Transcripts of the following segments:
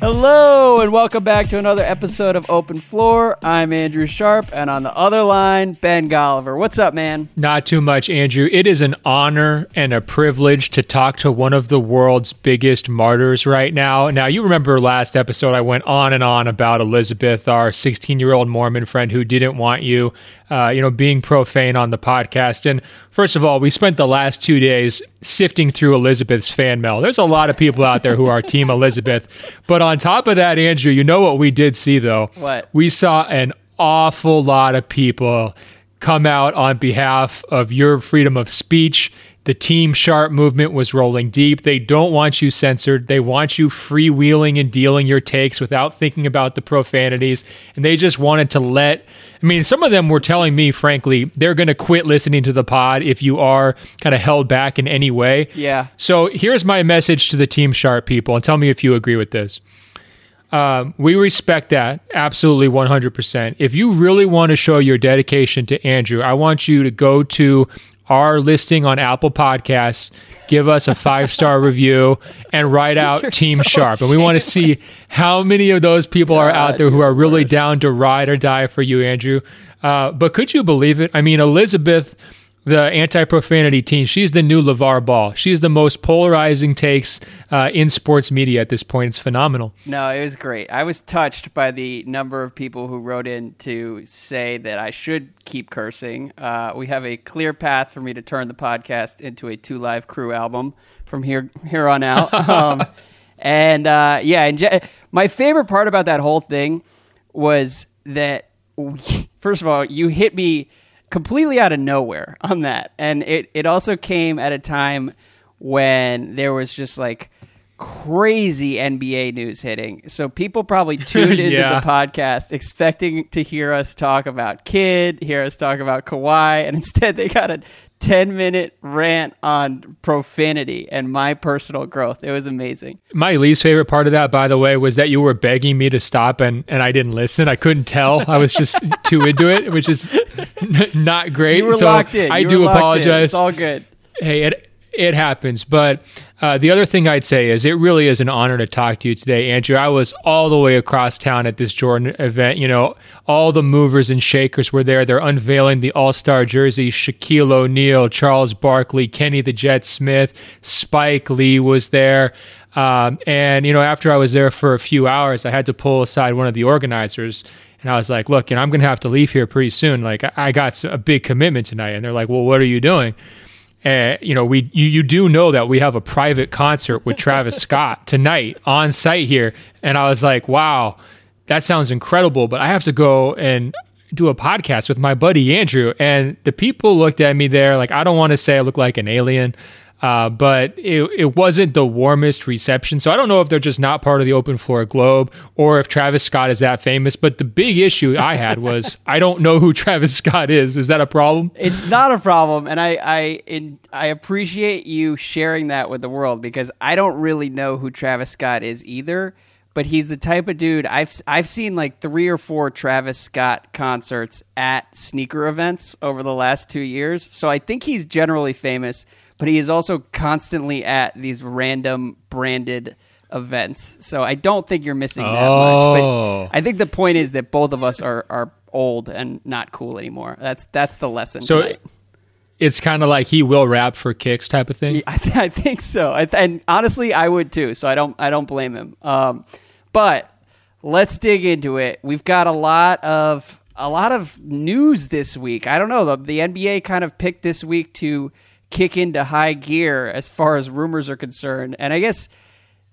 Hello, and welcome back to another episode of Open Floor. I'm Andrew Sharp, and on the other line, Ben Golliver. What's up, man? Not too much, Andrew. It is an honor and a privilege to talk to one of the world's biggest martyrs right now. Now, you remember last episode, I went on and on about Elizabeth, our 16 year old Mormon friend who didn't want you uh, you know, being profane on the podcast. And first of all, we spent the last two days sifting through Elizabeth's fan mail. There's a lot of people out there who are Team Elizabeth. But on top of that, Andrew, you know what we did see though? What? We saw an awful lot of people come out on behalf of your freedom of speech the Team Sharp movement was rolling deep. They don't want you censored. They want you freewheeling and dealing your takes without thinking about the profanities. And they just wanted to let, I mean, some of them were telling me, frankly, they're going to quit listening to the pod if you are kind of held back in any way. Yeah. So here's my message to the Team Sharp people, and tell me if you agree with this. Um, we respect that absolutely 100%. If you really want to show your dedication to Andrew, I want you to go to our listing on Apple Podcasts, give us a five star review, and write out You're Team so Sharp. And we want to see how many of those people God, are out there who are really down to ride or die for you, Andrew. Uh, but could you believe it? I mean, Elizabeth the anti-profanity team. She's the new LeVar Ball. She's the most polarizing takes uh, in sports media at this point. It's phenomenal. No, it was great. I was touched by the number of people who wrote in to say that I should keep cursing. Uh, we have a clear path for me to turn the podcast into a Two Live Crew album from here here on out. um, and uh, yeah, and je- my favorite part about that whole thing was that first of all, you hit me completely out of nowhere on that. And it, it also came at a time when there was just like crazy NBA news hitting. So people probably tuned into yeah. the podcast expecting to hear us talk about Kidd, hear us talk about Kawhi, and instead they got a 10 minute rant on profanity and my personal growth. It was amazing. My least favorite part of that, by the way, was that you were begging me to stop and, and I didn't listen. I couldn't tell. I was just too into it, which is n- not great. You were so locked in. I you do apologize. In. It's all good. Hey, it, it happens. But uh, the other thing I'd say is it really is an honor to talk to you today, Andrew. I was all the way across town at this Jordan event. You know, all the movers and shakers were there. They're unveiling the All Star jersey. Shaquille O'Neal, Charles Barkley, Kenny the Jet Smith, Spike Lee was there. Um, and, you know, after I was there for a few hours, I had to pull aside one of the organizers. And I was like, look, and I'm going to have to leave here pretty soon. Like, I got a big commitment tonight. And they're like, well, what are you doing? Uh, you know, we you, you do know that we have a private concert with Travis Scott tonight on site here, and I was like, wow, that sounds incredible, but I have to go and do a podcast with my buddy Andrew, and the people looked at me there like I don't want to say I look like an alien. Uh, but it, it wasn't the warmest reception. So I don't know if they're just not part of the open floor globe or if Travis Scott is that famous. But the big issue I had was I don't know who Travis Scott is. Is that a problem? It's not a problem, and I I in, I appreciate you sharing that with the world because I don't really know who Travis Scott is either. But he's the type of dude I've I've seen like three or four Travis Scott concerts at sneaker events over the last two years. So I think he's generally famous but he is also constantly at these random branded events. So I don't think you're missing that oh. much. But oh. I think the point is that both of us are are old and not cool anymore. That's that's the lesson. So tonight. it's kind of like he will rap for kicks type of thing. I, th- I, think so. I th- and honestly, I would too. So I don't I don't blame him. Um, but let's dig into it. We've got a lot of a lot of news this week. I don't know. The, the NBA kind of picked this week to kick into high gear as far as rumors are concerned. And I guess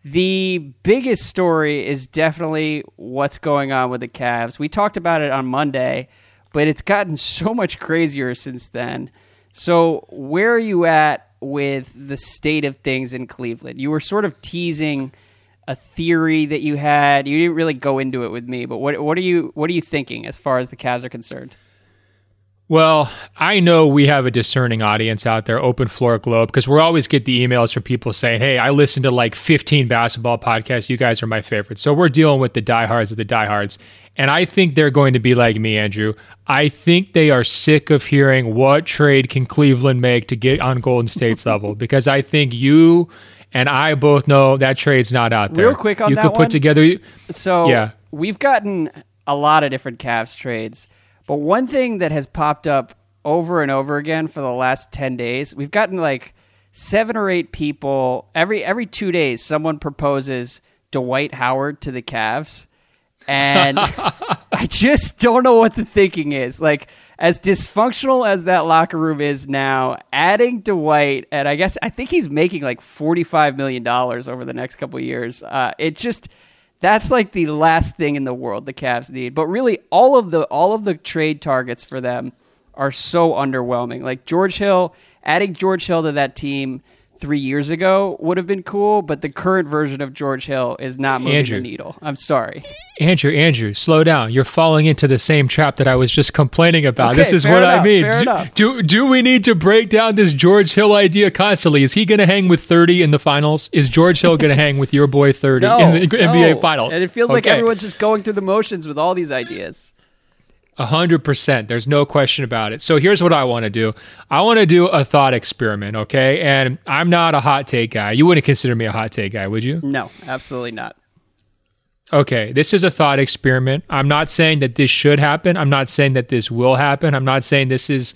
the biggest story is definitely what's going on with the Cavs. We talked about it on Monday, but it's gotten so much crazier since then. So, where are you at with the state of things in Cleveland? You were sort of teasing a theory that you had. You didn't really go into it with me, but what what are you what are you thinking as far as the Cavs are concerned? Well, I know we have a discerning audience out there, Open Floor Globe, because we always get the emails from people saying, Hey, I listened to like 15 basketball podcasts. You guys are my favorites. So we're dealing with the diehards of the diehards. And I think they're going to be like me, Andrew. I think they are sick of hearing what trade can Cleveland make to get on Golden State's level because I think you and I both know that trade's not out there. Real quick on you that could one. put together. So Yeah. we've gotten a lot of different Cavs trades, but one thing that has popped up over and over again for the last ten days, we've gotten like seven or eight people every every two days. Someone proposes Dwight Howard to the Cavs, and I just don't know what the thinking is. Like as dysfunctional as that locker room is now, adding Dwight, and I guess I think he's making like forty five million dollars over the next couple of years. Uh, it just that's like the last thing in the world the Cavs need. But really, all of the all of the trade targets for them are so underwhelming. Like George Hill, adding George Hill to that team three years ago would have been cool, but the current version of George Hill is not moving Andrew. the needle. I'm sorry. Andrew, Andrew, slow down. You're falling into the same trap that I was just complaining about. Okay, this is what I mean. Do, do do we need to break down this George Hill idea constantly? Is he going to hang with 30 in the finals? Is George Hill going to hang with your boy 30 No, in the NBA finals? And it feels like everyone's just going through the motions with all these ideas. A hundred percent. There's no question about it. So here's what I want to do. I want to do a thought experiment, okay? And I'm not a hot take guy. You wouldn't consider me a hot take guy, would you? No, absolutely not. Okay, this is a thought experiment. I'm not saying that this should happen. I'm not saying that this will happen. I'm not saying this is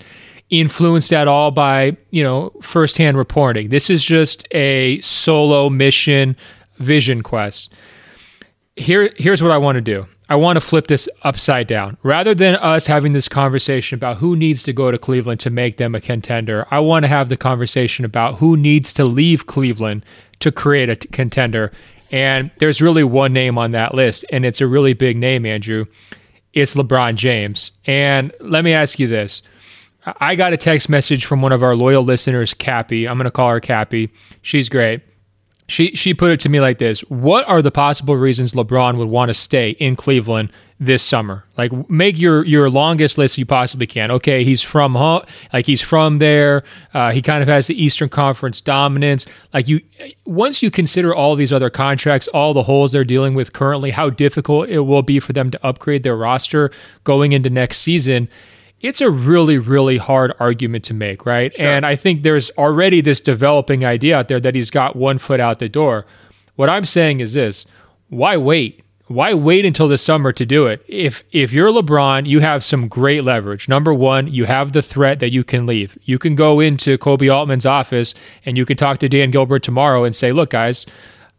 influenced at all by, you know, firsthand reporting. This is just a solo mission vision quest. Here here's what I want to do. I want to flip this upside down. Rather than us having this conversation about who needs to go to Cleveland to make them a contender, I want to have the conversation about who needs to leave Cleveland to create a t- contender. And there's really one name on that list, and it's a really big name, Andrew. It's LeBron James. And let me ask you this. I- I got a text message from one of our loyal listeners, Cappy. I'm going to call her Cappy. She's great. She she put it to me like this: What are the possible reasons LeBron would want to stay in Cleveland this summer? Like, make your your longest list you possibly can. Okay, he's from home, like he's from there. Uh, he kind of has the Eastern Conference dominance. Like you, once you consider all these other contracts, all the holes they're dealing with currently, how difficult it will be for them to upgrade their roster going into next season it's a really, really hard argument to make, right? And I think there's already this developing idea out there that he's got one foot out the door. What I'm saying is this why wait? Why wait until the summer to do it? If if you're LeBron, you have some great leverage. Number one, you have the threat that you can leave. You can go into Koby Altman's office and you can talk to Dan Gilbert tomorrow and say, "Look, guys,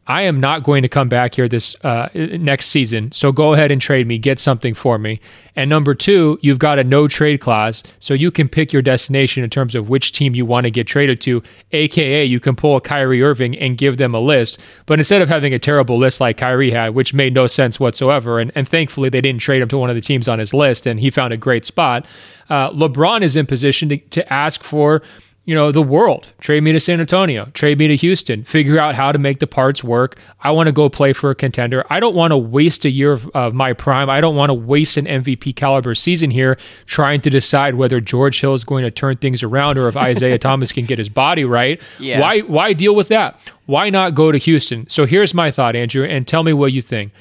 I am not going to come back here this uh, next season. So go ahead and trade me, get something for me. And number two, you've got a no trade clause, so you can pick your destination in terms of which team you want to get traded to. AKA, you can pull a Kyrie Irving and give them a list. But instead of having a terrible list like Kyrie had, which made no sense whatsoever, and, and thankfully they didn't trade him to one of the teams on his list, and he found a great spot. Uh, LeBron is in position to, to ask for you know, the world. Trade me to San Antonio, trade me to Houston, figure out how to make the parts work. I want to go play for a contender. I don't want to waste a year of, of my prime. I don't want to waste an MVP caliber season here trying to decide whether George Hill is going to turn things around or if Isaiah Thomas can get his body right. Yeah. Why why deal with that? Why not go to Houston? So here's my thought, Andrew, and tell me what you think.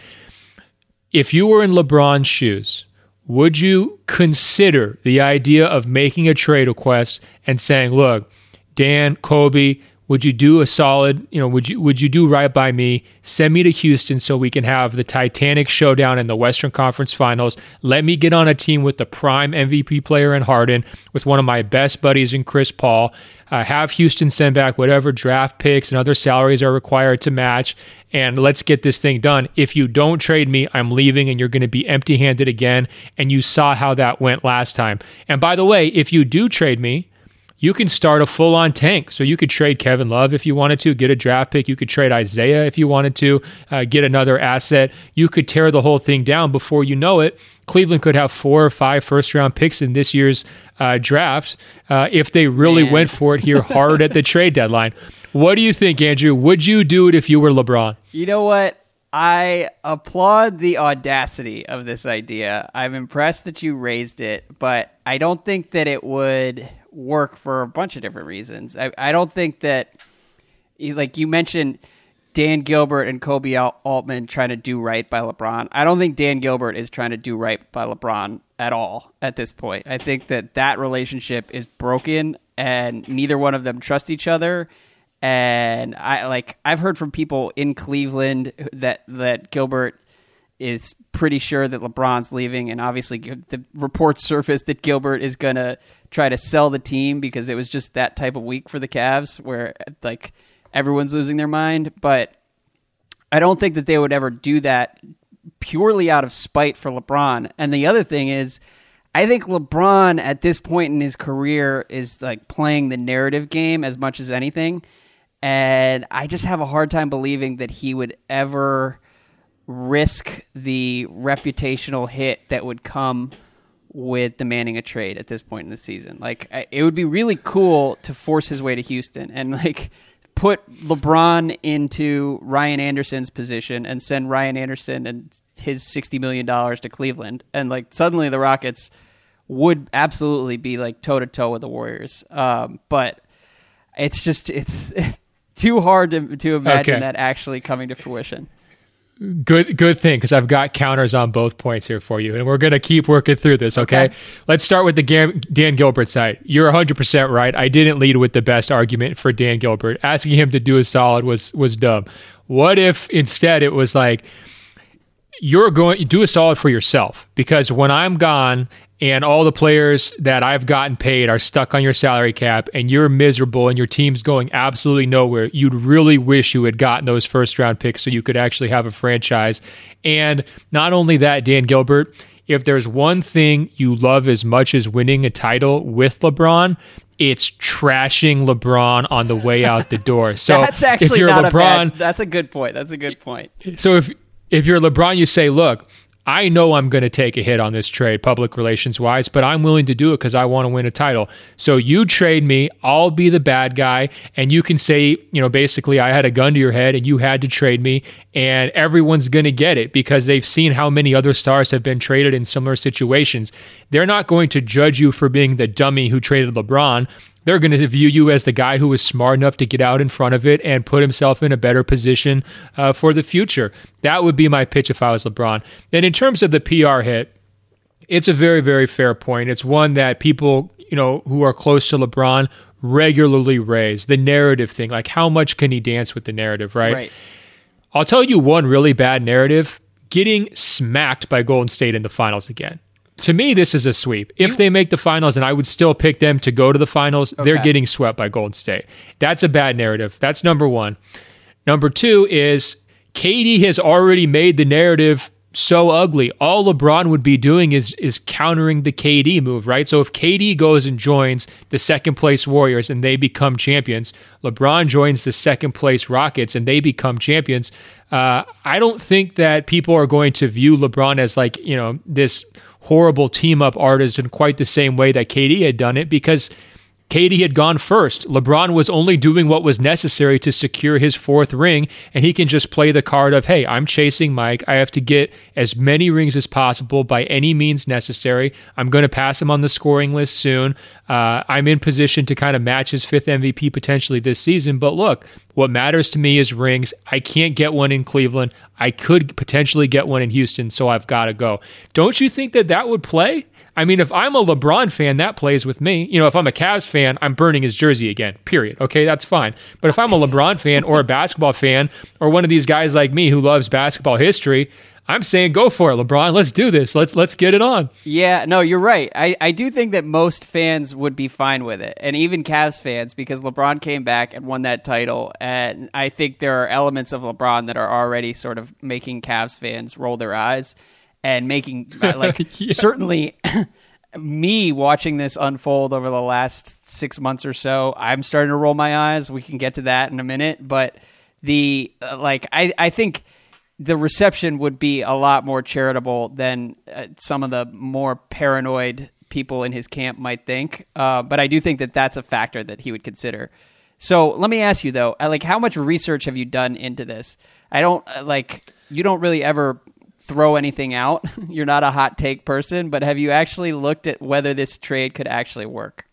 If you were in LeBron's shoes, would you consider the idea of making a trade request and saying, "Look, Dan, Koby, would you do a solid, you know, would you would you do right by me? Send me to Houston so we can have the Titanic showdown in the Western Conference Finals. Let me get on a team with the prime MVP player in Harden, with one of my best buddies in Chris Paul. Uh, have Houston send back whatever draft picks and other salaries are required to match, and let's get this thing done. If you don't trade me, I'm leaving and you're going to be empty handed again. And you saw how that went last time. And by the way, if you do trade me, you can start a full on tank. So you could trade Kevin Love if you wanted to, get a draft pick. You could trade Isaiah if you wanted to, uh, get another asset. You could tear the whole thing down before you know it. Cleveland could have four or five first round picks in this year's uh, draft uh, if they really Man. went for it here hard at the trade deadline. What do you think, Andrew? Would you do it if you were LeBron? You know what? I applaud the audacity of this idea. I'm impressed that you raised it, but I don't think that it would work for a bunch of different reasons. I, I don't think that, like you mentioned, Dan Gilbert and Koby Altman trying to do right by LeBron. I don't think Dan Gilbert is trying to do right by LeBron at all at this point. I think that that relationship is broken and neither one of them trust each other And I like I've heard from people in Cleveland that that Gilbert is pretty sure that LeBron's leaving, and obviously the reports surfaced that Gilbert is gonna try to sell the team because it was just that type of week for the Cavs where like everyone's losing their mind. But I don't think that they would ever do that purely out of spite for LeBron. And the other thing is, I think LeBron at this point in his career is like playing the narrative game as much as anything. And I just have a hard time believing that he would ever risk the reputational hit that would come with demanding a trade at this point in the season. Like it would be really cool to force his way to Houston and like put LeBron into Ryan Anderson's position and send Ryan Anderson and his sixty million dollars to Cleveland, and like suddenly the Rockets would absolutely be like toe to toe with the Warriors. Um, but it's just it's too hard to to imagine okay. that actually coming to fruition. Good, good thing because I've got counters on both points here for you, and we're going to keep working through this. Okay? okay, let's start with the Dan Gilbert side. You're 100 percent right. I didn't lead with the best argument for Dan Gilbert. Asking him to do a solid was was dumb. What if instead it was like you're going do a solid for yourself because when I'm gone and all the players that I've gotten paid are stuck on your salary cap and you're miserable and your team's going absolutely nowhere, you'd really wish you had gotten those first round picks so you could actually have a franchise. And not only that, Dan Gilbert, if there's one thing you love as much as winning a title with LeBron, it's trashing LeBron on the way out the door. So that's actually if you're not LeBron, a bad, that's a good point. That's a good point. So if if you're LeBron, you say, look, I know I'm going to take a hit on this trade, public relations wise, but I'm willing to do it because I want to win a title. So you trade me, I'll be the bad guy, and you can say, you know, basically, I had a gun to your head and you had to trade me, and everyone's going to get it because they've seen how many other stars have been traded in similar situations. They're not going to judge you for being the dummy who traded LeBron they're going to view you as the guy who was smart enough to get out in front of it and put himself in a better position uh, for the future. That would be my pitch if I was LeBron. And in terms of the PR hit, it's a very, very fair point. It's one that people, you know, who are close to LeBron regularly raise. The narrative thing, like how much can he dance with the narrative, right? Right. I'll tell you one really bad narrative getting smacked by Golden State in the finals again to me, this is a sweep. if they make the finals, and I would still pick them to go to the finals, okay. they're getting swept by Golden State. That's a bad narrative. That's number one. Number two is KD has already made the narrative so ugly. All LeBron would be doing is is countering the KD move, right? So if KD goes and joins the second place Warriors and they become champions, LeBron joins the second place Rockets and they become champions. Uh, I don't think that people are going to view LeBron as like you know this horrible team up artist in quite the same way that KD had done it because KD had gone first. LeBron was only doing what was necessary to secure his fourth ring, and he can just play the card of, hey, I'm chasing Mike. I have to get as many rings as possible by any means necessary. I'm going to pass him on the scoring list soon. Uh, I'm in position to kind of match his fifth MVP potentially this season. But look, what matters to me is rings. I can't get one in Cleveland. I could potentially get one in Houston, so I've got to go. Don't you think that that would play? I mean, if I'm a LeBron fan, that plays with me. You know, if I'm a Cavs fan, I'm burning his jersey again, period. Okay, that's fine. But if I'm a LeBron fan or a basketball fan or one of these guys like me who loves basketball history, I'm saying go for it, LeBron. Let's do this. Let's let's get it on. Yeah, no, you're right. I, I do think that most fans would be fine with it, and even Cavs fans, because LeBron came back and won that title, and I think there are elements of LeBron that are already sort of making Cavs fans roll their eyes and making uh, like yeah. certainly me watching this unfold over the last six months or so, I'm starting to roll my eyes. We can get to that in a minute, but the uh, like I I think the reception would be a lot more charitable than uh, some of the more paranoid people in his camp might think. Uh, but I do think that that's a factor that he would consider. So let me ask you though, uh, like how much research have you done into this? I don't uh, like you don't really ever throw anything out. You're not a hot take person, but have you actually looked at whether this trade could actually work?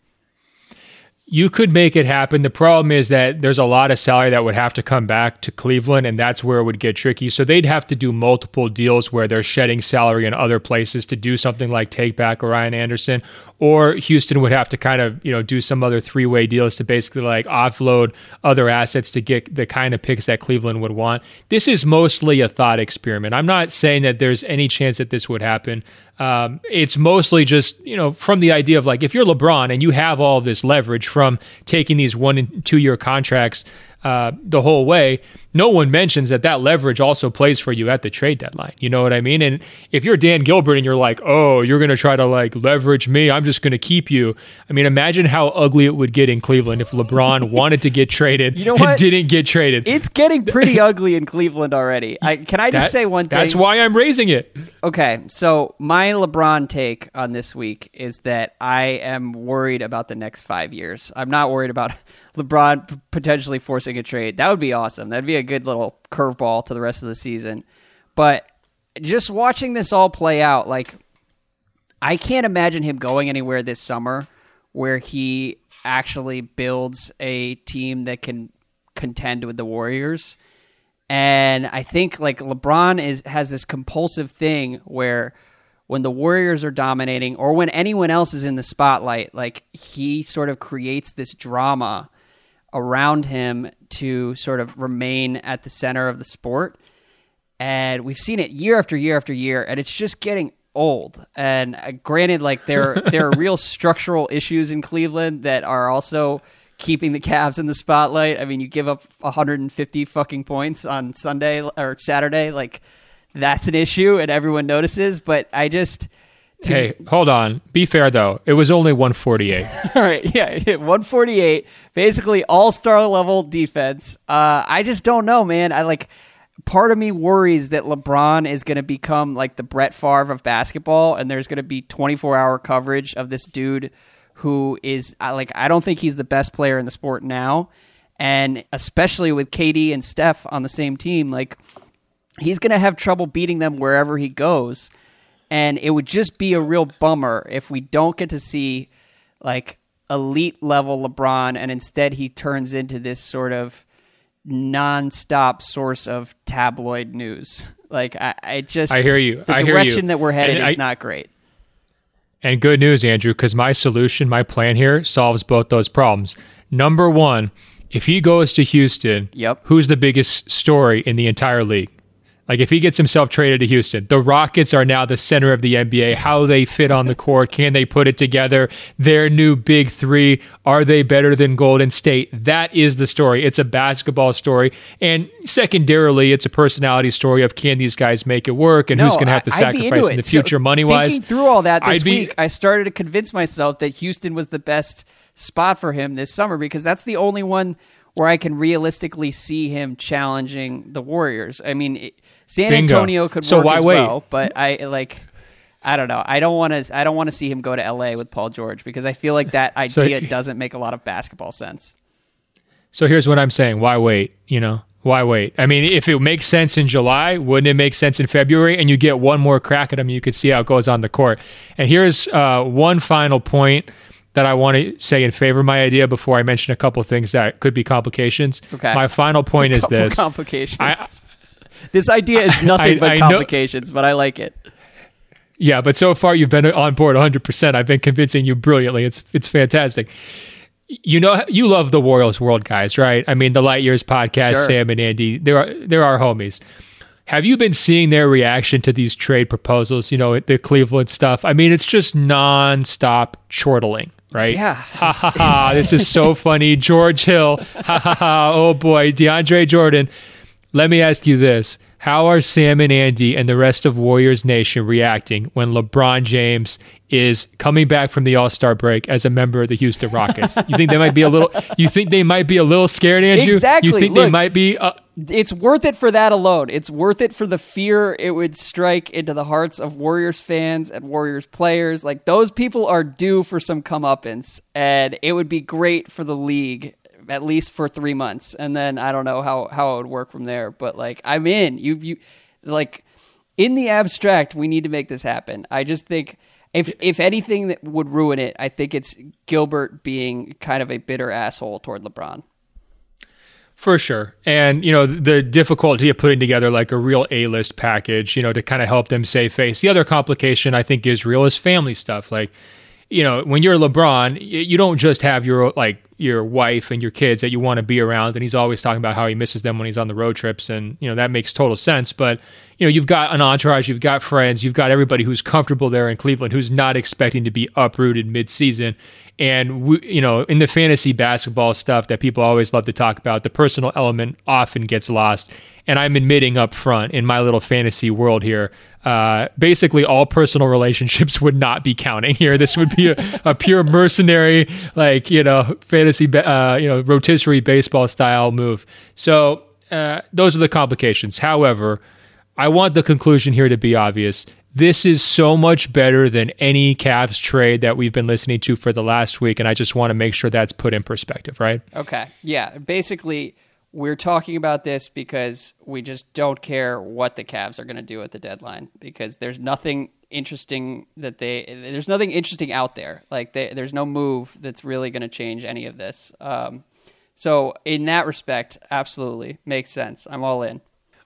You could make it happen. The problem is that there's a lot of salary that would have to come back to Cleveland, and that's where it would get tricky. So they'd have to do multiple deals where they're shedding salary in other places to do something like take back Ryan Anderson, or Houston would have to kind of you know do some other three way deals to basically like offload other assets to get the kind of picks that Cleveland would want. This is mostly a thought experiment. I'm not saying that there's any chance that this would happen. Um, it's mostly just you know from the idea of like if you're LeBron and you have all this leverage from taking these one and two year contracts uh, the whole way, no one mentions that that leverage also plays for you at the trade deadline. You know what I mean? And if you're Dan Gilbert and you're like, oh, you're going to try to like leverage me, I'm just going to keep you. I mean, imagine how ugly it would get in Cleveland if LeBron wanted to get traded you know and didn't get traded. It's getting pretty ugly in Cleveland already. I, can I just that, say one thing? That's why I'm raising it. Okay, so my LeBron take on this week is that I am worried about the next five years. I'm not worried about LeBron potentially forcing a trade. That would be awesome. That'd be a good little curveball to the rest of the season. But just watching this all play out, like I can't imagine him going anywhere this summer where he actually builds a team that can contend with the Warriors. And I think like LeBron is has this compulsive thing where when the Warriors are dominating or when anyone else is in the spotlight, like he sort of creates this drama around him to sort of remain at the center of the sport. And we've seen it year after year after year, and it's just getting old. And uh, granted, like there there are real structural issues in Cleveland that are also keeping the Cavs in the spotlight. I mean, you give up 150 fucking points on Sunday or Saturday, like that's an issue, and everyone notices. But I just hey, hold on. Be fair though. It was only 148. all right, yeah, 148. Basically, all star level defense. Uh, I just don't know, man. I like. Part of me worries that LeBron is going to become like the Brett Favre of basketball, and there's going to be 24 hour coverage of this dude who is like I don't think he's the best player in the sport now, and especially with KD and Steph on the same team, like he's going to have trouble beating them wherever he goes and it would just be a real bummer if we don't get to see like elite level LeBron and instead he turns into this sort of nonstop source of tabloid news. Like I, I just I hear you. The I direction you. that we're headed and is I, not great. And good news, Andrew, because my solution, my plan here solves both those problems. Number one, if he goes to Houston, yep. who's the biggest story in the entire league? Like if he gets himself traded to Houston, the Rockets are now the center of the NBA. How they fit on the court, can they put it together? Their new big three, are they better than Golden State? That is the story. It's a basketball story, and secondarily, it's a personality story of can these guys make it work, and no, who's going to have to I'd sacrifice in the future, so money wise. Through all that this week, I started to convince myself that Houston was the best spot for him this summer because that's the only one where I can realistically see him challenging the Warriors. I mean. It, San Bingo. Antonio could so work why as wait? well, but I like I don't know. I don't want to. I don't want to see him go to L.A. with Paul George because I feel like that idea so, doesn't make a lot of basketball sense. So here's what I'm saying: Why wait? You know, why wait? I mean, if it makes sense in July, wouldn't it make sense in February? And you get one more crack at him, you could see how it goes on the court. And here's uh, one final point that I want to say in favor of my idea before I mention a couple things that could be complications. Okay. My final point is this: complications. I, this idea is nothing I, but I complications, know, but I like it. Yeah, but so far you've been on board 100%. I've been convincing you brilliantly. It's it's fantastic. You know, you love the Warriors World guys, right? I mean, the Light Years podcast, sure. Sam and Andy, there are there are homies. Have you been seeing their reaction to these trade proposals? You know, the Cleveland stuff. I mean, it's just nonstop chortling, right? Yeah. Ha ha ha! This is so funny. George Hill. Ha ha ha! Oh boy, DeAndre Jordan. Let me ask you this. How are Sam and Andy and the rest of Warriors Nation reacting when LeBron James is coming back from the All Star break as a member of the Houston Rockets? You think they might be a little? You think they might be a little scared, Andrew? Exactly. You think Look, they might be? Uh, it's worth it for that alone. It's worth it for the fear it would strike into the hearts of Warriors fans and Warriors players. Like those people are due for some comeuppance, and it would be great for the league at least for three months, and then I don't know how how it would work from there. But like I'm in. You you like in the abstract, we need to make this happen. I just think If if anything that would ruin it, I think it's Gilbert being kind of a bitter asshole toward LeBron. For sure. And, you know, the difficulty of putting together like a real A list package, you know, to kind of help them save face. The other complication I think is real is family stuff. Like, you know, when you're LeBron, you don't just have your like your wife and your kids that you want to be around and he's always talking about how he misses them when he's on the road trips and you know that makes total sense but you know you've got an entourage you've got friends you've got everybody who's comfortable there in Cleveland who's not expecting to be uprooted mid-season and we, you know in the fantasy basketball stuff that people always love to talk about the personal element often gets lost and I'm admitting up front in my little fantasy world here uh, basically all personal relationships would not be counting here. This would be a, a pure mercenary, like you know, fantasy, uh, you know, rotisserie baseball style move. So uh, those are the complications. However, I want the conclusion here to be obvious. This is so much better than any Cavs trade that we've been listening to for the last week, and I just want to make sure that's put in perspective, right? Okay. Yeah. Basically we're talking about this because we just don't care what the Cavs are going to do at the deadline because there's nothing interesting that they there's nothing interesting out there. Like they, there's no move that's really going to change any of this. Um, so in that respect, absolutely makes sense. I'm all in.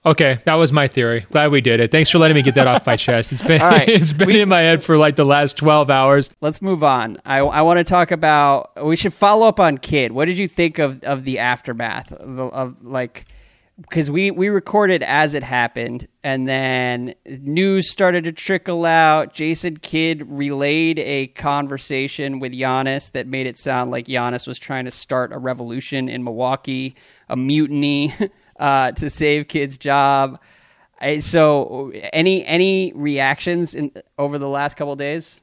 Okay, that was my theory. Glad we did it. Thanks for letting me get that off my chest. It's been right. it's been we, in my head for like the last twelve hours. Let's move on. I, I want to talk about. We should follow up on Kidd. What did you think of of the aftermath of, of like? Because we we recorded as it happened, and then news started to trickle out. Jason Kidd relayed a conversation with Giannis that made it sound like Giannis was trying to start a revolution in Milwaukee, a mutiny. uh, to save Kidd's job. I, so, any any reactions in over the last couple days?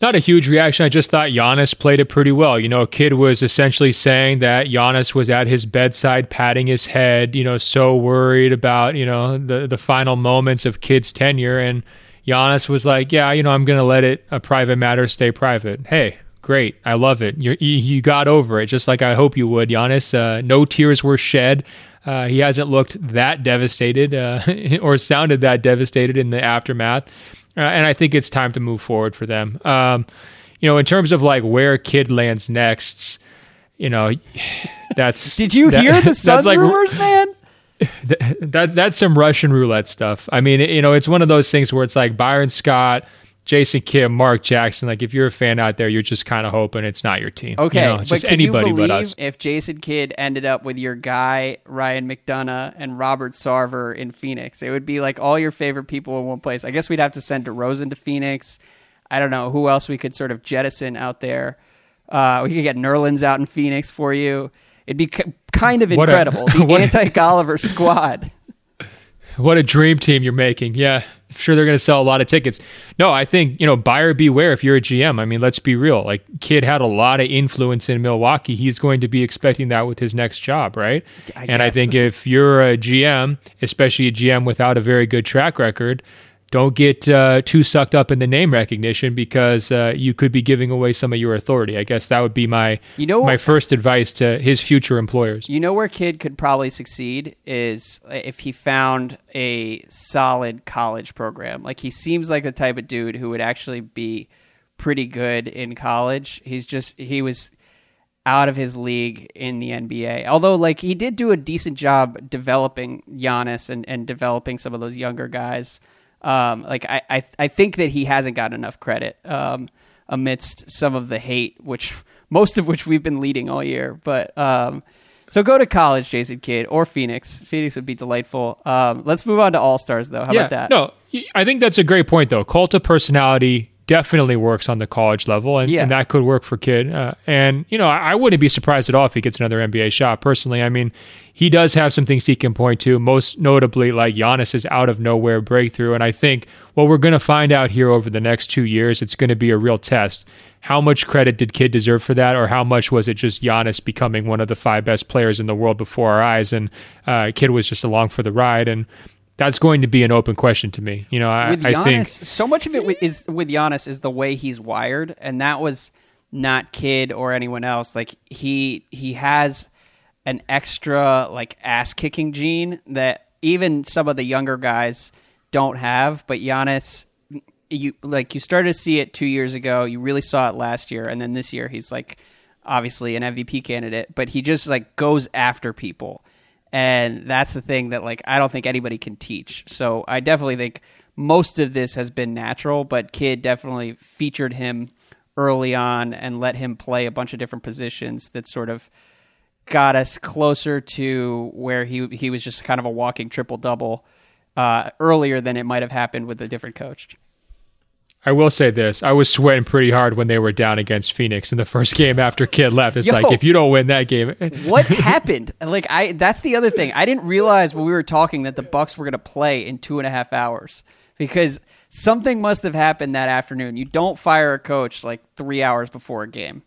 Not a huge reaction. I just thought Giannis played it pretty well. You know, Kidd was essentially saying that Giannis was at his bedside, patting his head. You know, so worried about you know the the final moments of Kidd's tenure, and Giannis was like, "Yeah, you know, I'm going to let it a private matter stay private." Hey, great. I love it. you you got over it, just like I hope you would, Giannis. Uh, no tears were shed. Uh, he hasn't looked that devastated uh, or sounded that devastated in the aftermath. Uh, and I think it's time to move forward for them. Um, you know, in terms of like where Kidd lands next, you know, that's. Did you that, hear the Suns like, rumors, man? That, that's some Russian roulette stuff. I mean, you know, it's one of those things where it's like Byron Scott Jason Kidd, Mark Jackson. Like if you're a fan out there, you're just kind of hoping it's not your team. Okay, you know, but just anybody but us. If Jason Kidd ended up with your guy Ryan McDonough and Robert Sarver in Phoenix, it would be like all your favorite people in one place. I guess we'd have to send DeRozan to Phoenix. I don't know who else we could sort of jettison out there. Uh, we could get Nerlens out in Phoenix for you. It'd be kind of incredible. A, the anti Golliver squad. What a dream team you're making. Yeah I'm sure they're going to sell a lot of tickets. No, I think, you know, buyer beware if you're a GM. I mean, let's be real. Like, Kidd had a lot of influence in Milwaukee. He's going to be expecting that with his next job, right? I and I think if you're a GM, especially a GM without a very good track record, don't get uh, too sucked up in the name recognition because uh, you could be giving away some of your authority. I guess that would be my you know my first advice to his future employers. You know where Kidd could probably succeed is if he found a solid college program. Like he seems like the type of dude who would actually be pretty good in college. He's just he was out of his league in the NBA. Although like he did do a decent job developing Giannis and, and developing some of those younger guys. Um, like I, I, I think that he hasn't got enough credit um, amidst some of the hate, which most of which we've been leading all year. But um, so go to college, Jason Kidd, or Phoenix. Phoenix would be delightful. Um, let's move on to All Stars, though. How yeah, about that? No, I think that's a great point, though. Cult of personality definitely works on the college level, and, yeah. and that could work for Kidd. Uh, and you know, I, I, wouldn't be surprised at all if he gets another NBA shot. Personally, I mean, he does have some things he can point to. Most notably, like Giannis's out of nowhere breakthrough, and I think what we're going to find out here over the next two years, it's going to be a real test. How much credit did Kidd deserve for that, or how much was it just Giannis becoming one of the five best players in the world before our eyes, and uh, Kidd was just along for the ride? And that's going to be an open question to me. You know, I, Giannis, I think so much of it is with Giannis is the way he's wired, and that was not Kidd or anyone else. Like he he has an extra like ass kicking gene that even some of the younger guys don't have. But Giannis, you like you started to see it two years ago. You really saw it last year, and then this year he's like obviously an MVP candidate, but he just like goes after people, and that's the thing that like I don't think anybody can teach. So I definitely think most of this has been natural, but Kidd definitely featured him early on and let him play a bunch of different positions that sort of got us closer to where he he was just kind of a walking triple double uh, earlier than it might have happened with a different coach. I will say this: I was sweating pretty hard when they were down against Phoenix in the first game after Kidd left. It's Yo, like if you don't win that game, what happened? Like I, that's the other thing. I didn't realize when we were talking that the Bucks were going to play in two and a half hours because something must have happened that afternoon. You don't fire a coach like three hours before a game.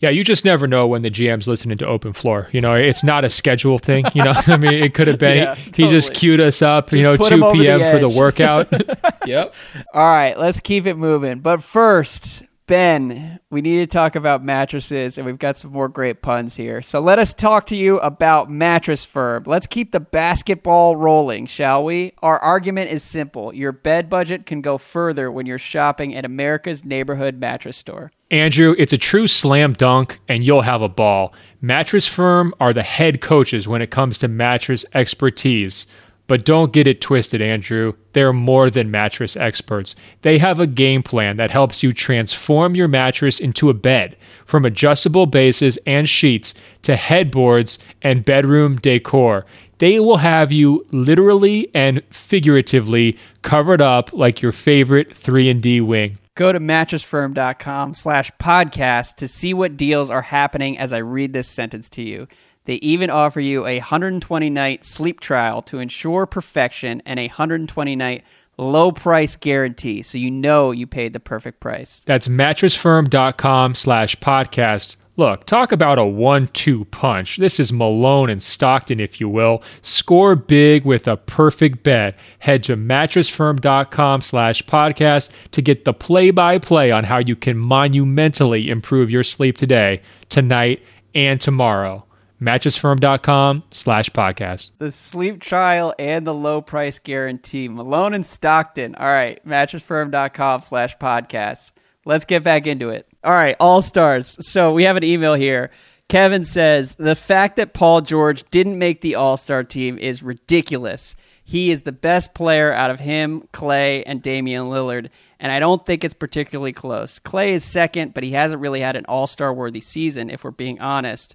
Yeah, you just never know when the GM's listening to Open Floor. You know, it's not a schedule thing. You know, I mean, it could have been yeah, he, totally. just queued us up. Just you know, two p.m. for the workout. yep. All right, let's keep it moving. But first, Ben, we need to talk about mattresses, and we've got some more great puns here. So let us talk to you about Mattress Firm. Let's keep the basketball rolling, shall we? Our argument is simple your bed budget can go further when you're shopping at America's neighborhood mattress store. Andrew, it's a true slam dunk, and you'll have a ball. Mattress Firm are the head coaches when it comes to mattress expertise. But don't get it twisted, Andrew. They're more than mattress experts. They have a game plan that helps you transform your mattress into a bed, from adjustable bases and sheets to headboards and bedroom decor. They will have you literally and figuratively covered up like your favorite 3&D wing. Go to mattressfirm.com slash podcast to see what deals are happening as I read this sentence to you. They even offer you a 120 night sleep trial to ensure perfection and a 120 night low price guarantee so you know you paid the perfect price. That's mattressfirm.com slash podcast. Look, talk about a one two punch. This is Malone and Stockton, if you will. Score big with a perfect bet. Head to mattressfirm.com slash podcast to get the play by play on how you can monumentally improve your sleep today, tonight, and tomorrow mattressfirm.com slash podcast. The sleep trial and the low price guarantee. Malone and Stockton. All right, mattressfirm.com slash podcast. Let's get back into it. All right, all stars. So we have an email here. Kevin says the fact that Paul George didn't make the All Star team is ridiculous. He is the best player out of him, Klay, and Damian Lillard, and I don't think it's particularly close. Klay is second, but he hasn't really had an All Star worthy season, if we're being honest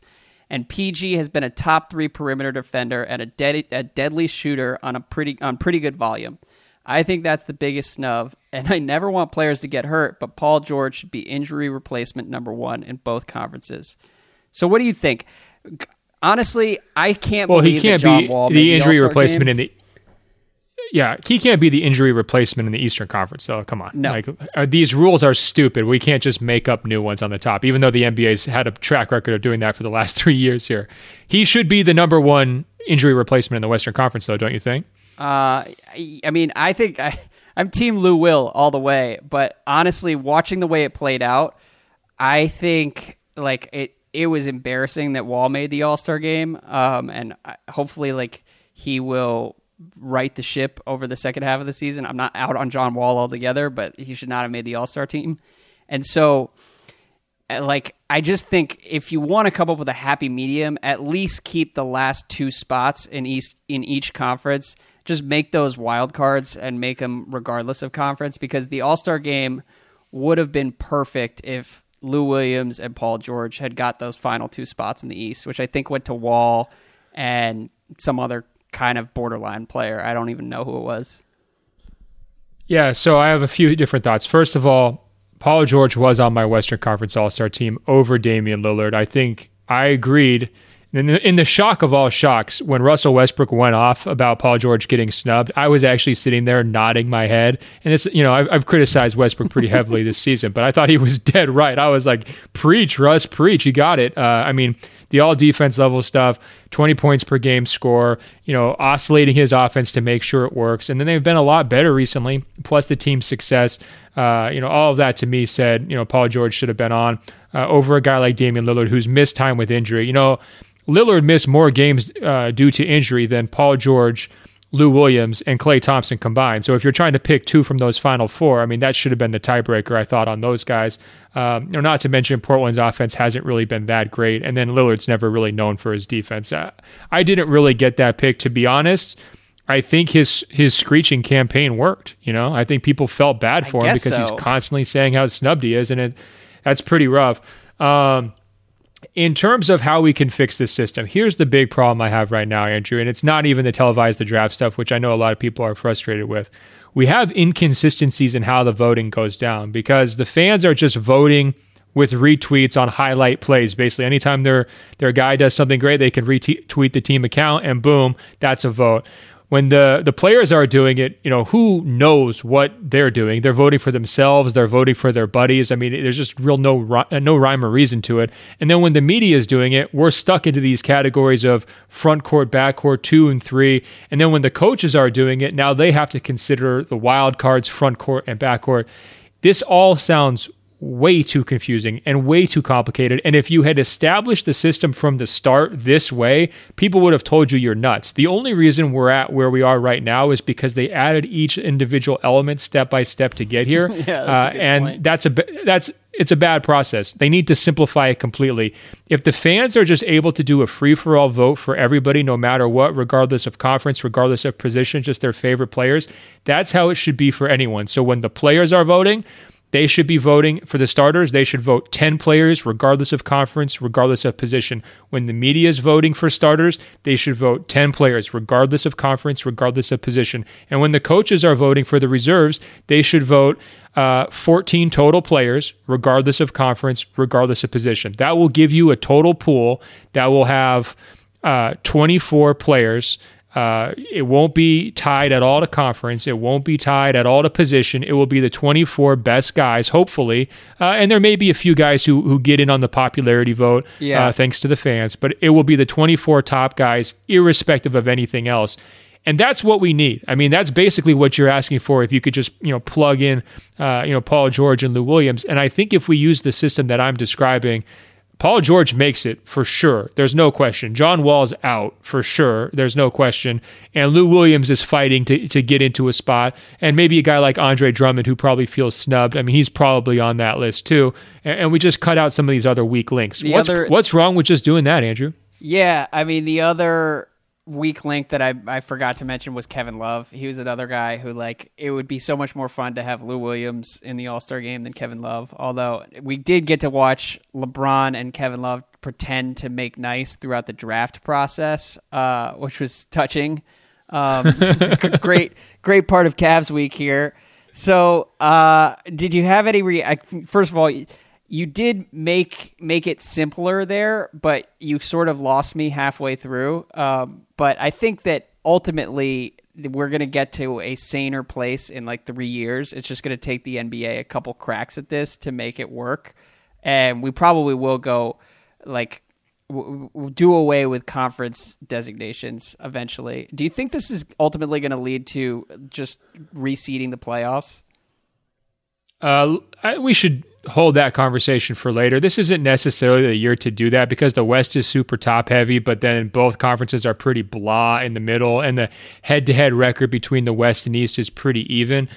and PG has been a top three perimeter defender and a, dead, a deadly shooter on a pretty on pretty good volume. I think that's the biggest snub, and I never want players to get hurt, but Paul George should be injury replacement number one in both conferences. So, what do you think? Honestly, I can't well, believe he can't be the injury replacement game. in the yeah, he can't be the injury replacement in the Eastern Conference. So come on, no. Like, uh, these rules are stupid. We can't just make up new ones on the top. Even though the NBA's had a track record of doing that for the last three years here, he should be the number one injury replacement in the Western Conference, though, don't you think? Uh, I mean, I think I, I'm Team Lou Will all the way. But honestly, watching the way it played out, I think like it. It was embarrassing that Wall made the All Star game, um, and hopefully, like he will right the ship over the second half of the season. I'm not out on John Wall altogether, but he should not have made the All Star team. And so, uh, like, I just think if you want to come up with a happy medium, at least keep the last two spots in each in each conference. Just make those wild cards and make them regardless of conference, because the All Star game would have been perfect if Lou Williams and Paul George had got those final two spots in the East, which I think went to Wall and some other kind of borderline player. I don't even know who it was. Yeah, so I have a few different thoughts. First of all, Paul George was on my Western Conference All Star team over Damian Lillard. I think I agreed. In the, in the shock of all shocks, when Russell Westbrook went off about Paul George getting snubbed, I was actually sitting there nodding my head. And it's, you know, I've, I've criticized Westbrook pretty heavily this season, but I thought he was dead right. I was like, preach, Russ, preach. You got it. Uh, I mean, the all defense level stuff, 20 points per game score, you know, oscillating his offense to make sure it works. And then they've been a lot better recently, plus the team's success. Uh, you know, all of that to me said, you know, Paul George should have been on uh, over a guy like Damian Lillard who's missed time with injury. You know, Lillard missed more games uh, due to injury than Paul George Lou Williams, and Klay Thompson combined. So if you're trying to pick two from those final four, I mean, that should have been the tiebreaker, I thought, on those guys. Um, you know, not to mention Portland's offense hasn't really been that great, and then Lillard's never really known for his defense. Uh, I didn't really get that pick, to be honest. I think his his screeching campaign worked. You know, I think people felt bad for him because so. he's constantly saying how snubbed he is, and it that's pretty rough. Um, in terms of how we can fix this system, here's the big problem I have right now, Andrew, and it's not even the televised the draft stuff, which I know a lot of people are frustrated with. We have inconsistencies in how the voting goes down because the fans are just voting with retweets on highlight plays. Basically, anytime their their guy does something great, they can retweet the team account, and boom, that's a vote when the the players are doing it, you know, who knows what they're doing? They're voting for themselves. They're voting for their buddies. I mean, there's just real no uh, no rhyme or reason to it. And then when the media is doing it, we're stuck into these categories of front court, back court, two and three. And then when the coaches are doing it, now they have to consider the wild cards, front court and back court. This all sounds way too confusing and way too complicated. And if you had established the system from the start this way, people would have told you you're nuts. The only reason we're at where we are right now is because they added each individual element step by step to get here. yeah, uh, and point. that's a that's it's a bad process. They need to simplify it completely. If the fans are just able to do a free for all vote for everybody, no matter what, regardless of conference, regardless of position, just their favorite players, that's how it should be for anyone. So when the players are voting, they should be voting for the starters. They should vote 10 players, regardless of conference, regardless of position. When the media is voting for starters, they should vote 10 players, regardless of conference, regardless of position. And when the coaches are voting for the reserves, they should vote uh, 14 total players, regardless of conference, regardless of position. That will give you a total pool that will have uh, 24 players uh, it won't be tied at all to conference. It won't be tied at all to position. It will be the 24 best guys, hopefully. Uh, and there may be a few guys who, who get in on the popularity vote, yeah. uh, thanks to the fans, but it will be the 24 top guys, irrespective of anything else. And that's what we need. I mean, that's basically what you're asking for. If you could just, you know, plug in, uh, you know, Paul George and Lou Williams. And I think if we use the system that I'm describing, Paul George makes it for sure. There's no question. John Wall's out for sure. There's no question. And Lou Williams is fighting to, to get into a spot. And maybe a guy like Andre Drummond who probably feels snubbed. I mean, he's probably on that list too. And, and we just cut out some of these other weak links. what's, other, what's wrong with just doing that, Andrew? Yeah. I mean, the other weak link that I, I forgot to mention was Kevin Love. He was another guy who like it would be so much more fun to have Lou Williams in the All Star game than Kevin Love. Although we did get to watch LeBron and Kevin Love pretend to make nice throughout the draft process, uh, which was touching. Um, great great part of Cavs week here. So, uh, did you have any? Re- First of all you did make make it simpler there, but you sort of lost me halfway through. Um, but I think that ultimately we're going to get to a saner place in like three years. It's just going to take the NBA a couple cracks at this to make it work, and we probably will go like w- do away with conference designations eventually. Do you think this is ultimately going to lead to just reseeding the playoffs? Uh, I, we should hold that conversation for later. This isn't necessarily the year to do that because the West is super top heavy, but then both conferences are pretty blah in the middle, and the head to head record between the West and East is pretty even.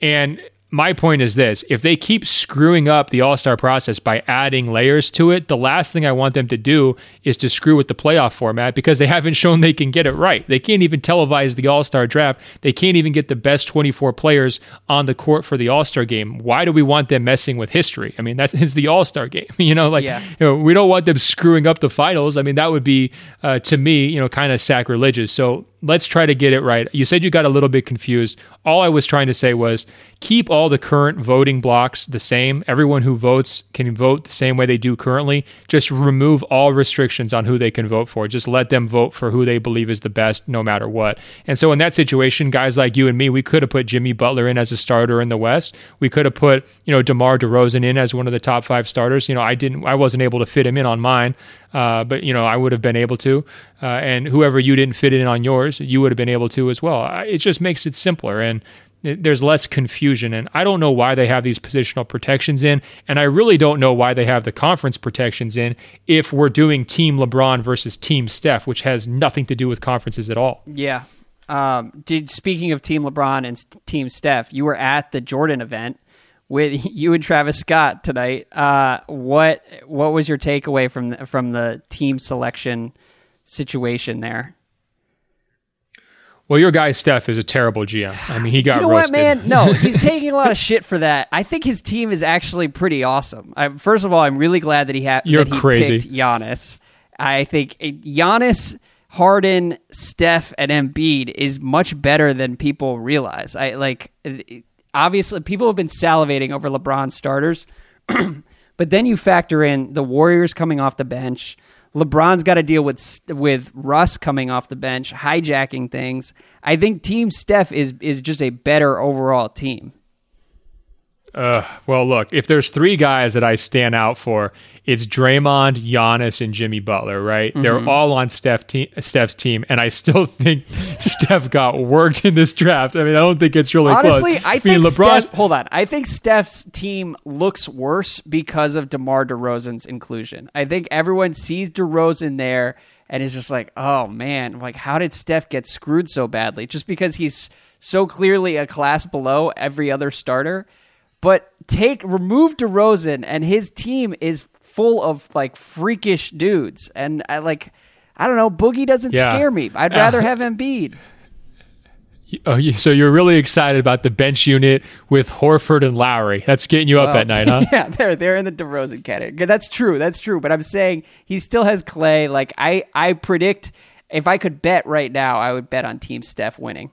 And my point is this if they keep screwing up the All Star process by adding layers to it, the last thing I want them to do is to screw with the playoff format because they haven't shown they can get it right. They can't even televise the All Star draft. They can't even get the best 24 players on the court for the All Star game. Why do we want them messing with history? I mean, that's it's the All Star game. You know, like, yeah. you know, we don't want them screwing up the finals. I mean, that would be, uh, to me, you know, kind of sacrilegious. So let's try to get it right. You said you got a little bit confused. All I was trying to say was keep all the current voting blocks the same. Everyone who votes can vote the same way they do currently. Just remove all restrictions on who they can vote for. Just let them vote for who they believe is the best no matter what. And so in that situation, guys like you and me, we could have put Jimmy Butler in as a starter in the West. We could have put, you know, DeMar DeRozan in as one of the top 5 starters. You know, I didn't I wasn't able to fit him in on mine. Uh, but you know, I would have been able to, uh, and whoever you didn't fit in on yours, you would have been able to as well. It just makes it simpler and there's less confusion. And I don't know why they have these positional protections in, and I really don't know why they have the conference protections in if we're doing Team LeBron versus Team Steph, which has nothing to do with conferences at all. Yeah, Um, did speaking of Team LeBron and Team Steph, you were at the Jordan event with you and Travis Scott tonight. Uh, what what was your takeaway from the, from the team selection situation there? Well, your guy Steph is a terrible GM. I mean, he got you know roasted. what, man? No, he's taking a lot of shit for that. I think his team is actually pretty awesome. I, first of all, I'm really glad that he had You're he crazy. picked Giannis. I think Giannis, Harden, Steph, and Embiid is much better than people realize. I like obviously people have been salivating over LeBron starters, but then you factor in the Warriors coming off the bench. LeBron's got to deal with with Russ coming off the bench, hijacking things. I think Team Steph is is just a better overall team. Uh, well, look, if there's three guys that I stand out for, it's Draymond, Giannis, and Jimmy Butler, right? Mm-hmm. They're all on Steph te- Steph's team, and I still think Steph got worked in this draft. I mean, I don't think it's really Honestly, close. I, I think mean, LeBron. Steph, hold on, I think Steph's team looks worse because of DeMar DeRozan's inclusion. I think everyone sees DeRozan there and is just like, oh man, like how did Steph get screwed so badly? Just because he's so clearly a class below every other starter. But take remove DeRozan and his team is full of like freakish dudes, and I like. I don't know. Boogie doesn't yeah. scare me. I'd rather have Embiid. Oh, so you're really excited about the bench unit with Horford and Lowry. That's getting you well, up at night, huh? yeah, they're they're in the DeRozan category. That's true. That's true. But I'm saying he still has Klay. Like I I predict if I could bet right now, I would bet on Team Steph winning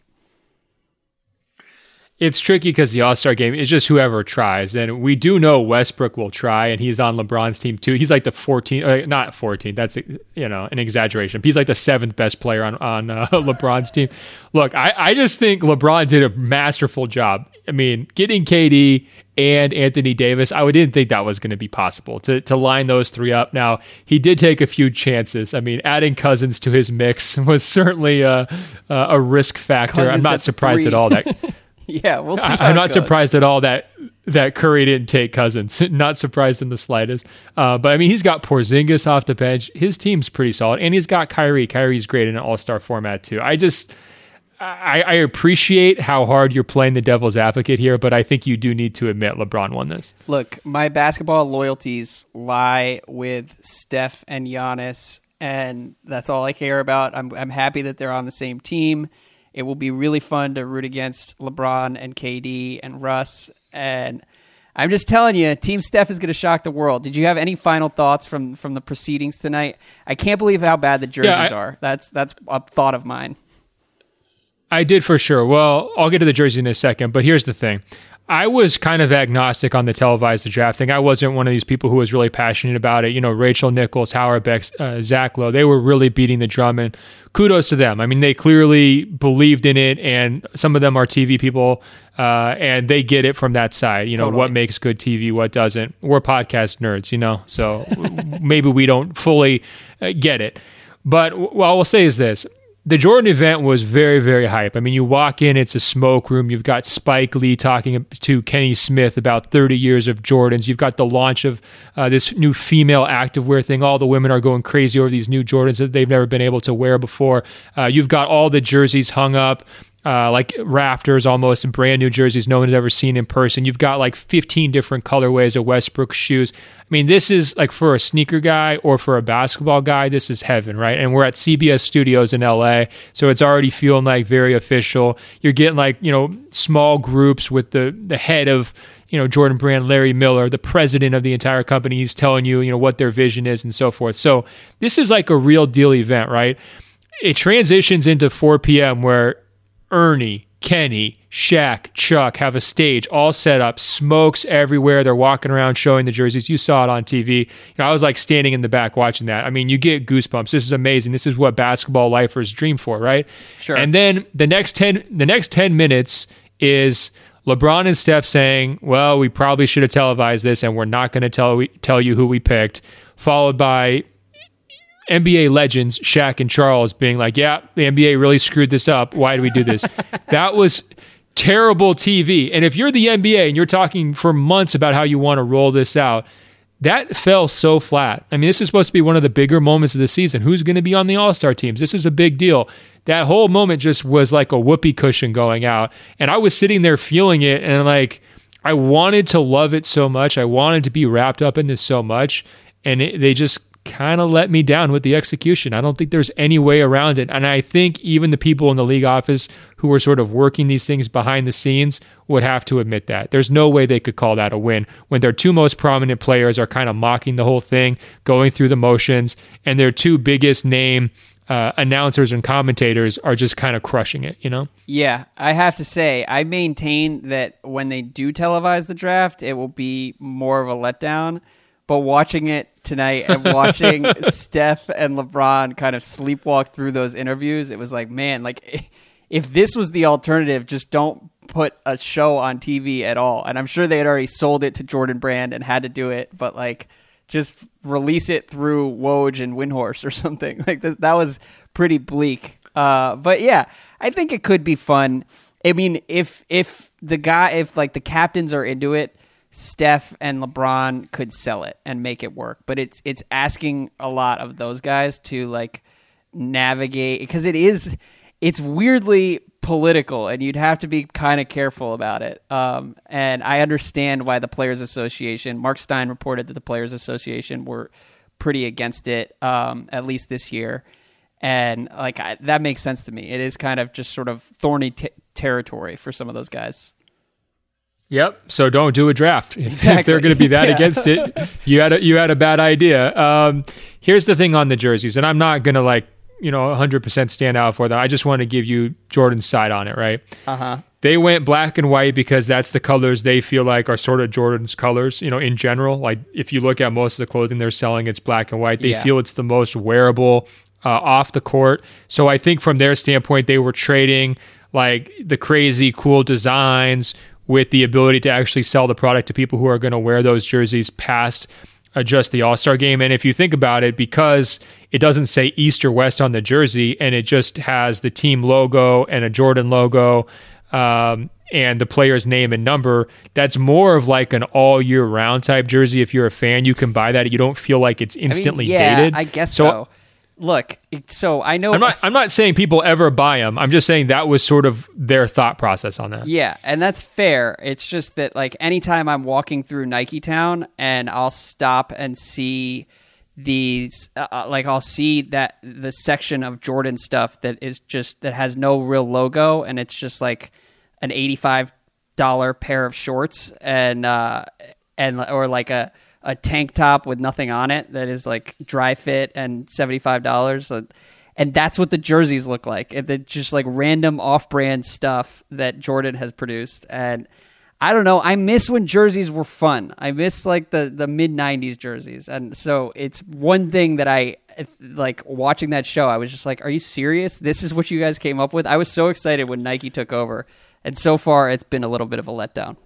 it's tricky because the All Star game is just whoever tries, and we do know Westbrook will try, and he's on LeBron's team too. He's like the 14, uh, not 14. That's you know an exaggeration. He's like the seventh best player on on uh, LeBron's team. Look, I I just think LeBron did a masterful job. I mean, getting KD and Anthony Davis, I didn't think that was going to be possible to to line those three up. Now he did take a few chances. I mean, adding Cousins to his mix was certainly a a risk factor. Cousins I'm not surprised three. at all that. yeah, we'll see. I, am not surprised at all that that Curry didn't take Cousins. not surprised in the slightest. Uh, but I mean, he's got Porzingis off the bench. His team's pretty solid, and he's got Kyrie. Kyrie's great in an All Star format too. I just. I, I, appreciate how hard you're playing the devil's advocate here, but I think you do need to admit LeBron won this. Look, my basketball loyalties lie with Steph and Giannis, and that's all I care about. I'm, I'm happy that they're on the same team. It will be really fun to root against LeBron and KD and Russ. And I'm just telling you, Team Steph is going to shock the world. Did you have any final thoughts from from the proceedings tonight? I can't believe how bad the jerseys yeah, I, are. That's that's a thought of mine. I did for sure. Well, I'll get to the jersey in a second, but here's the thing. I was kind of agnostic on the televised draft thing. I wasn't one of these people who was really passionate about it. You know, Rachel Nichols, Howard Beck, uh, Zach Lowe, they were really beating the drum, and kudos to them. I mean, they clearly believed in it, and some of them are TV people, uh, and they get it from that side. You know, totally. what makes good TV, what doesn't. We're podcast nerds, you know, so maybe we don't fully uh, get it. But what I will say is this the Jordan event was very, very hype. I mean, you walk in, it's a smoke room. You've got Spike Lee talking to Kenny Smith about 30 years of Jordans. You've got the launch of uh, this new female activewear thing. All the women are going crazy over these new Jordans that they've never been able to wear before. Uh, you've got all the jerseys hung up uh, like rafters almost, and brand new jerseys no one's ever seen in person. You've got like 15 different colorways of Westbrook shoes. I mean, this is like for a sneaker guy or for a basketball guy, this is heaven, right? And we're at CBS Studios in LA, so it's already feeling like very official. You're getting like, you know, small groups with the, the head of, you know, Jordan Brand, Larry Miller, the president of the entire company. He's telling you, you know, what their vision is and so forth. So this is like a real deal event, right? It transitions into 4 p.m. where Ernie, Kenny, Shaq, Chuck have a stage all set up, smokes everywhere. They're walking around showing the jerseys. You saw it on TV. You know, I was like standing in the back watching that. I mean, you get goosebumps. This is amazing. This is what basketball lifers dream for, right? Sure. And then the next 10 the next 10 minutes is LeBron and Steph saying, "Well, we probably should have televised this and we're not going to tell tell you who we picked." Followed by NBA legends Shaq and Charles being like, "Yeah, the NBA really screwed this up. Why do we do this?" that was terrible TV. And if you're the NBA and you're talking for months about how you want to roll this out, that fell so flat. I mean, this is supposed to be one of the bigger moments of the season. Who's going to be on the All Star teams? This is a big deal. that whole moment just was like a whoopee cushion going out. And I was sitting there feeling it and like I wanted to love it so much. I wanted to be wrapped up in this so much. And it, they just kind of let me down with the execution. I don't think there's any way around it. And I think even the people in the league office who were sort of working these things behind the scenes would have to admit that. There's no way they could call that a win when their two most prominent players are kind of mocking the whole thing, going through the motions, and their two biggest name uh, announcers and commentators are just kind of crushing it, you know? Yeah, I have to say, I maintain that when they do televise the draft, it will be more of a letdown. But watching it tonight and watching Steph and LeBron kind of sleepwalk through those interviews, it was like, man, like if this was the alternative, just don't put a show on TV at all. And I'm sure they had already sold it to Jordan Brand and had to do it, but like just release it through Woj and Windhorst or something. Like th- that was pretty bleak. Uh, but yeah, I think it could be fun. I mean, if if the guy, if like the captains are into it, Steph and LeBron could sell it and make it work. But it's it's asking a lot of those guys to like navigate because it is it's weirdly political and you'd have to be kind of careful about it. Um, and I understand why the Players Association, Mark Stein reported that the Players Association were pretty against it, um, at least this year. And like I, that makes sense to me. It is kind of just sort of thorny t- territory for some of those guys. Yep. So don't do a draft exactly. if they're going to be that yeah. against it. You had a, you had a bad idea. Um, here's the thing on the jerseys, and I'm not going to like you know 100% stand out for them. I just want to give you Jordan's side on it, right? Uh huh. They went black and white because that's the colors they feel like are sort of Jordan's colors, you know, in general. Like if you look at most of the clothing they're selling, it's black and white. They yeah. feel it's the most wearable uh, off the court. So I think from their standpoint, they were trading like the crazy cool designs with the ability to actually sell the product to people who are going to wear those jerseys past uh, just the All Star game. And if you think about it, because it doesn't say East or West on the jersey and it just has the team logo and a Jordan logo um, and the player's name and number, that's more of like an all year round type jersey. If you're a fan, you can buy that. You don't feel like it's instantly I mean, yeah, dated. I guess so. so look, so I know I'm not I'm not saying people ever buy them. I'm just saying that was sort of their thought process on that. Yeah, and that's fair. It's just that like anytime I'm walking through Nike Town and I'll stop and see these uh, uh, like I'll see that the section of Jordan stuff that is just that has no real logo and it's just like an $85 pair of shorts and uh and or like a a tank top with nothing on it that is like dry fit and $75 and that's what the jerseys look like. It's just like random off-brand stuff that jordan has produced and i don't know i miss when jerseys were fun. I miss like the, the mid-90s jerseys and so it's one thing that i like watching that show i was just like are you serious? This is what you guys came up with? I was so excited when nike took over and so far it's been a little bit of a letdown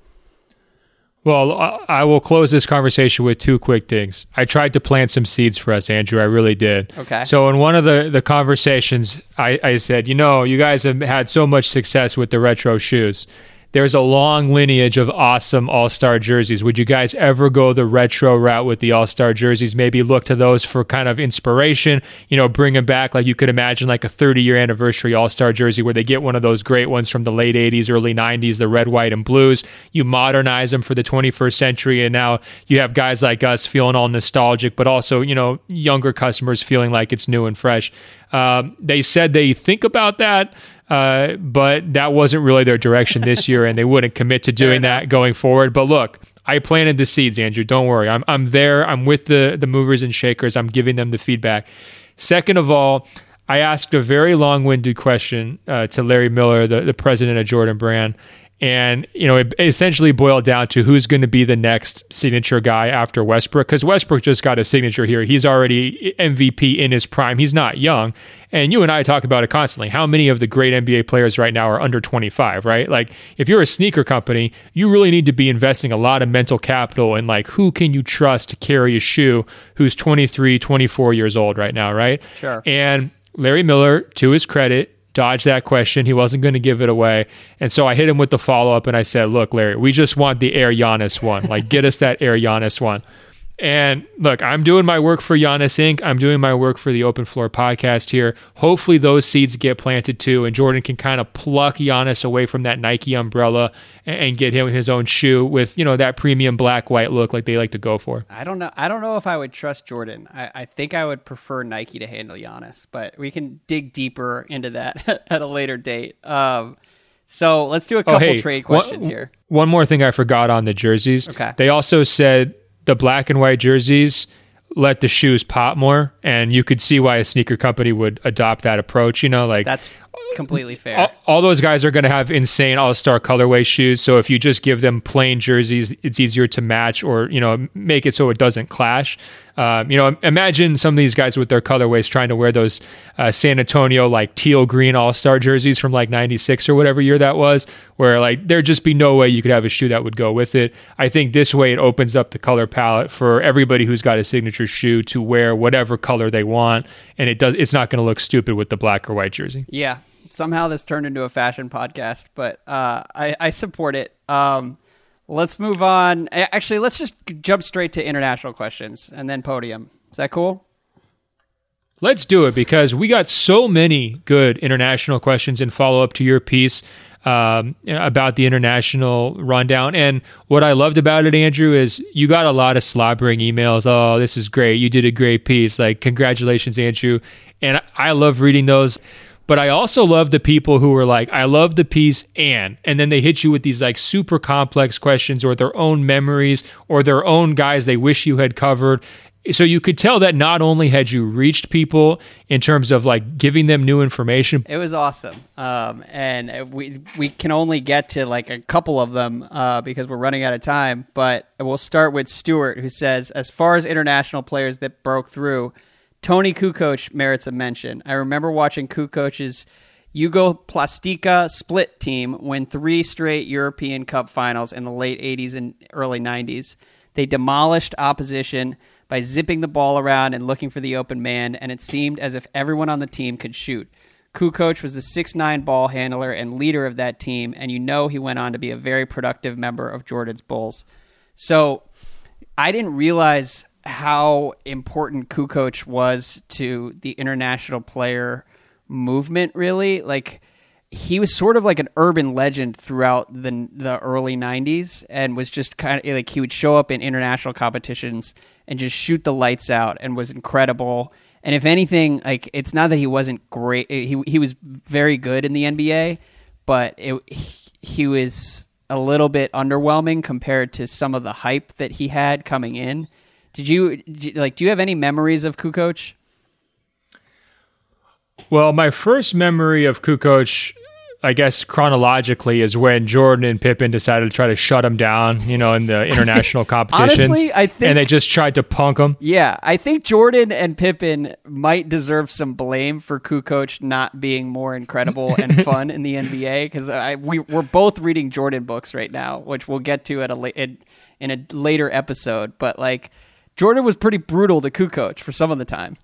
well, I will close this conversation with two quick things. I tried to plant some seeds for us, Andrew. I really did. Okay. So in one of the, the conversations, I, I said, you know, you guys have had so much success with the retro shoes there's a long lineage of awesome All Star jerseys. Would you guys ever go the retro route with the All Star jerseys? Maybe look to those for kind of inspiration. You know, bring them back like you could imagine, like a 30 year anniversary All Star jersey where they get one of those great ones from the late 80s, early 90s, the red, white, and blues. You modernize them for the 21st century, and now you have guys like us feeling all nostalgic, but also you know younger customers feeling like it's new and fresh. Um, they said they think about that. Uh, but that wasn't really their direction this year, and they wouldn't commit to doing that going forward. But look, I planted the seeds, Andrew. Don't worry. I'm I'm there. I'm with the the movers and shakers. I'm giving them the feedback. Second of all, I asked a very long-winded question uh, to Larry Miller, the, the president of Jordan Brand, and, you know, it essentially boiled down to who's going to be the next signature guy after Westbrook. Because Westbrook just got a signature here. He's already MVP in his prime. He's not young. And you and I talk about it constantly. How many of the great NBA players right now are under 25, right? Like, if you're a sneaker company, you really need to be investing a lot of mental capital in, like, who can you trust to carry a shoe who's 23, 24 years old right now, right? Sure. And Larry Miller, to his credit, dodged that question. He wasn't going to give it away. And so I hit him with the follow up and I said, Look, Larry, we just want the Air Giannis one. Like, get us that Air Giannis one. And look, I'm doing my work for Giannis Inc. I'm doing my work for the Open Floor podcast here. Hopefully, those seeds get planted too, and Jordan can kind of pluck Giannis away from that Nike umbrella and, and get him his own shoe with you know that premium black white look like they like to go for. I don't know. I don't know if I would trust Jordan. I, I think I would prefer Nike to handle Giannis, but we can dig deeper into that at a later date. Um, so let's do a couple oh, hey, trade questions one, here. One more thing I forgot on the jerseys. Okay. They also said the black and white jerseys let the shoes pop more and you could see why a sneaker company would adopt that approach you know like that's completely fair all, all those guys are going to have insane all-star colorway shoes so if you just give them plain jerseys it's easier to match or you know make it so it doesn't clash um, you know, imagine some of these guys with their colorways trying to wear those uh, San Antonio like teal green All Star jerseys from like '96 or whatever year that was, where like there'd just be no way you could have a shoe that would go with it. I think this way it opens up the color palette for everybody who's got a signature shoe to wear whatever color they want, and it does. It's not going to look stupid with the black or white jersey. Yeah, somehow this turned into a fashion podcast, but uh, I, I support it. Um, Let's move on. Actually, let's just jump straight to international questions and then podium. Is that cool? Let's do it because we got so many good international questions and follow up to your piece um, about the international rundown. And what I loved about it, Andrew, is you got a lot of slobbering emails. Oh, this is great. You did a great piece. Like, congratulations, Andrew. And I love reading those. But I also love the people who are like, I love the piece and, and then they hit you with these like super complex questions or their own memories or their own guys they wish you had covered. So you could tell that not only had you reached people in terms of like giving them new information. It was awesome. Um, and we, we can only get to like a couple of them uh, because we're running out of time. But we'll start with Stuart, who says, as far as international players that broke through, Toni Kukoc merits a mention. I remember watching Kukoc's Jugoplastika split team win three straight European Cup finals in the late 80s and early 90s. They demolished opposition by zipping the ball around and looking for the open man, and it seemed as if everyone on the team could shoot. Kukoc was the six-nine ball handler and leader of that team, and you know he went on to be a very productive member of Jordan's Bulls. So I didn't realize how important Kukoc was to the international player movement. Really, like he was sort of like an urban legend throughout the the early '90s, and was just kind of like he would show up in international competitions and just shoot the lights out, and was incredible. And if anything, like it's not that he wasn't great; eh, he he was very good in the NBA, but it, he was a little bit underwhelming compared to some of the hype that he had coming in. Did you, like? Do you have any memories of Kukoc? Well, my first memory of Kukoc, I guess chronologically, is when Jordan and Pippen decided to try to shut him down. You know, in the international competitions. Honestly, I think, and they just tried to punk him. Yeah, I think Jordan and Pippen might deserve some blame for Kukoc not being more incredible and fun in the NBA because we we're both reading Jordan books right now, which we'll get to at a in, in a later episode. But like Jordan was pretty brutal to Kukoc for some of the time.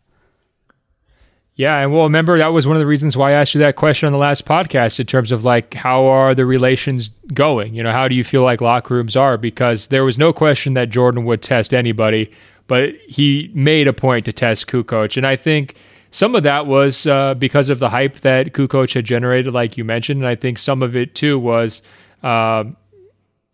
Yeah, and well, remember that was one of the reasons why I asked you that question on the last podcast in terms of like how are the relations going? You know, how do you feel like locker rooms are? Because there was no question that Jordan would test anybody, but he made a point to test Kukoc, and I think some of that was uh, because of the hype that Kukoc had generated, like you mentioned, and I think some of it too was. Uh,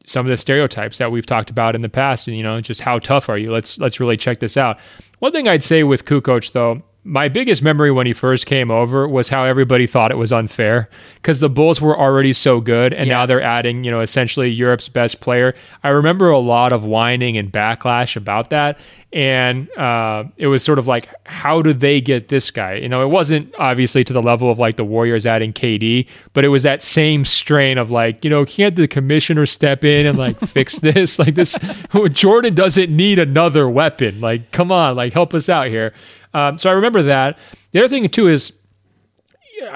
some of the stereotypes that we've talked about in the past and you know just how tough are you? Let's let's really check this out. One thing i'd say with Kukoc though my biggest memory when he first came over was how everybody thought it was unfair because the Bulls were already so good, and yeah. now they're adding, you know, essentially Europe's best player. I remember a lot of whining and backlash about that, and uh, it was sort of like, how do they get this guy? You know, it wasn't obviously to the level of like the Warriors adding KD, but it was that same strain of like, you know, can't the commissioner step in and like fix this? Like this, Jordan doesn't need another weapon. Like, come on, like help us out here. Um, so I remember that. The other thing too is,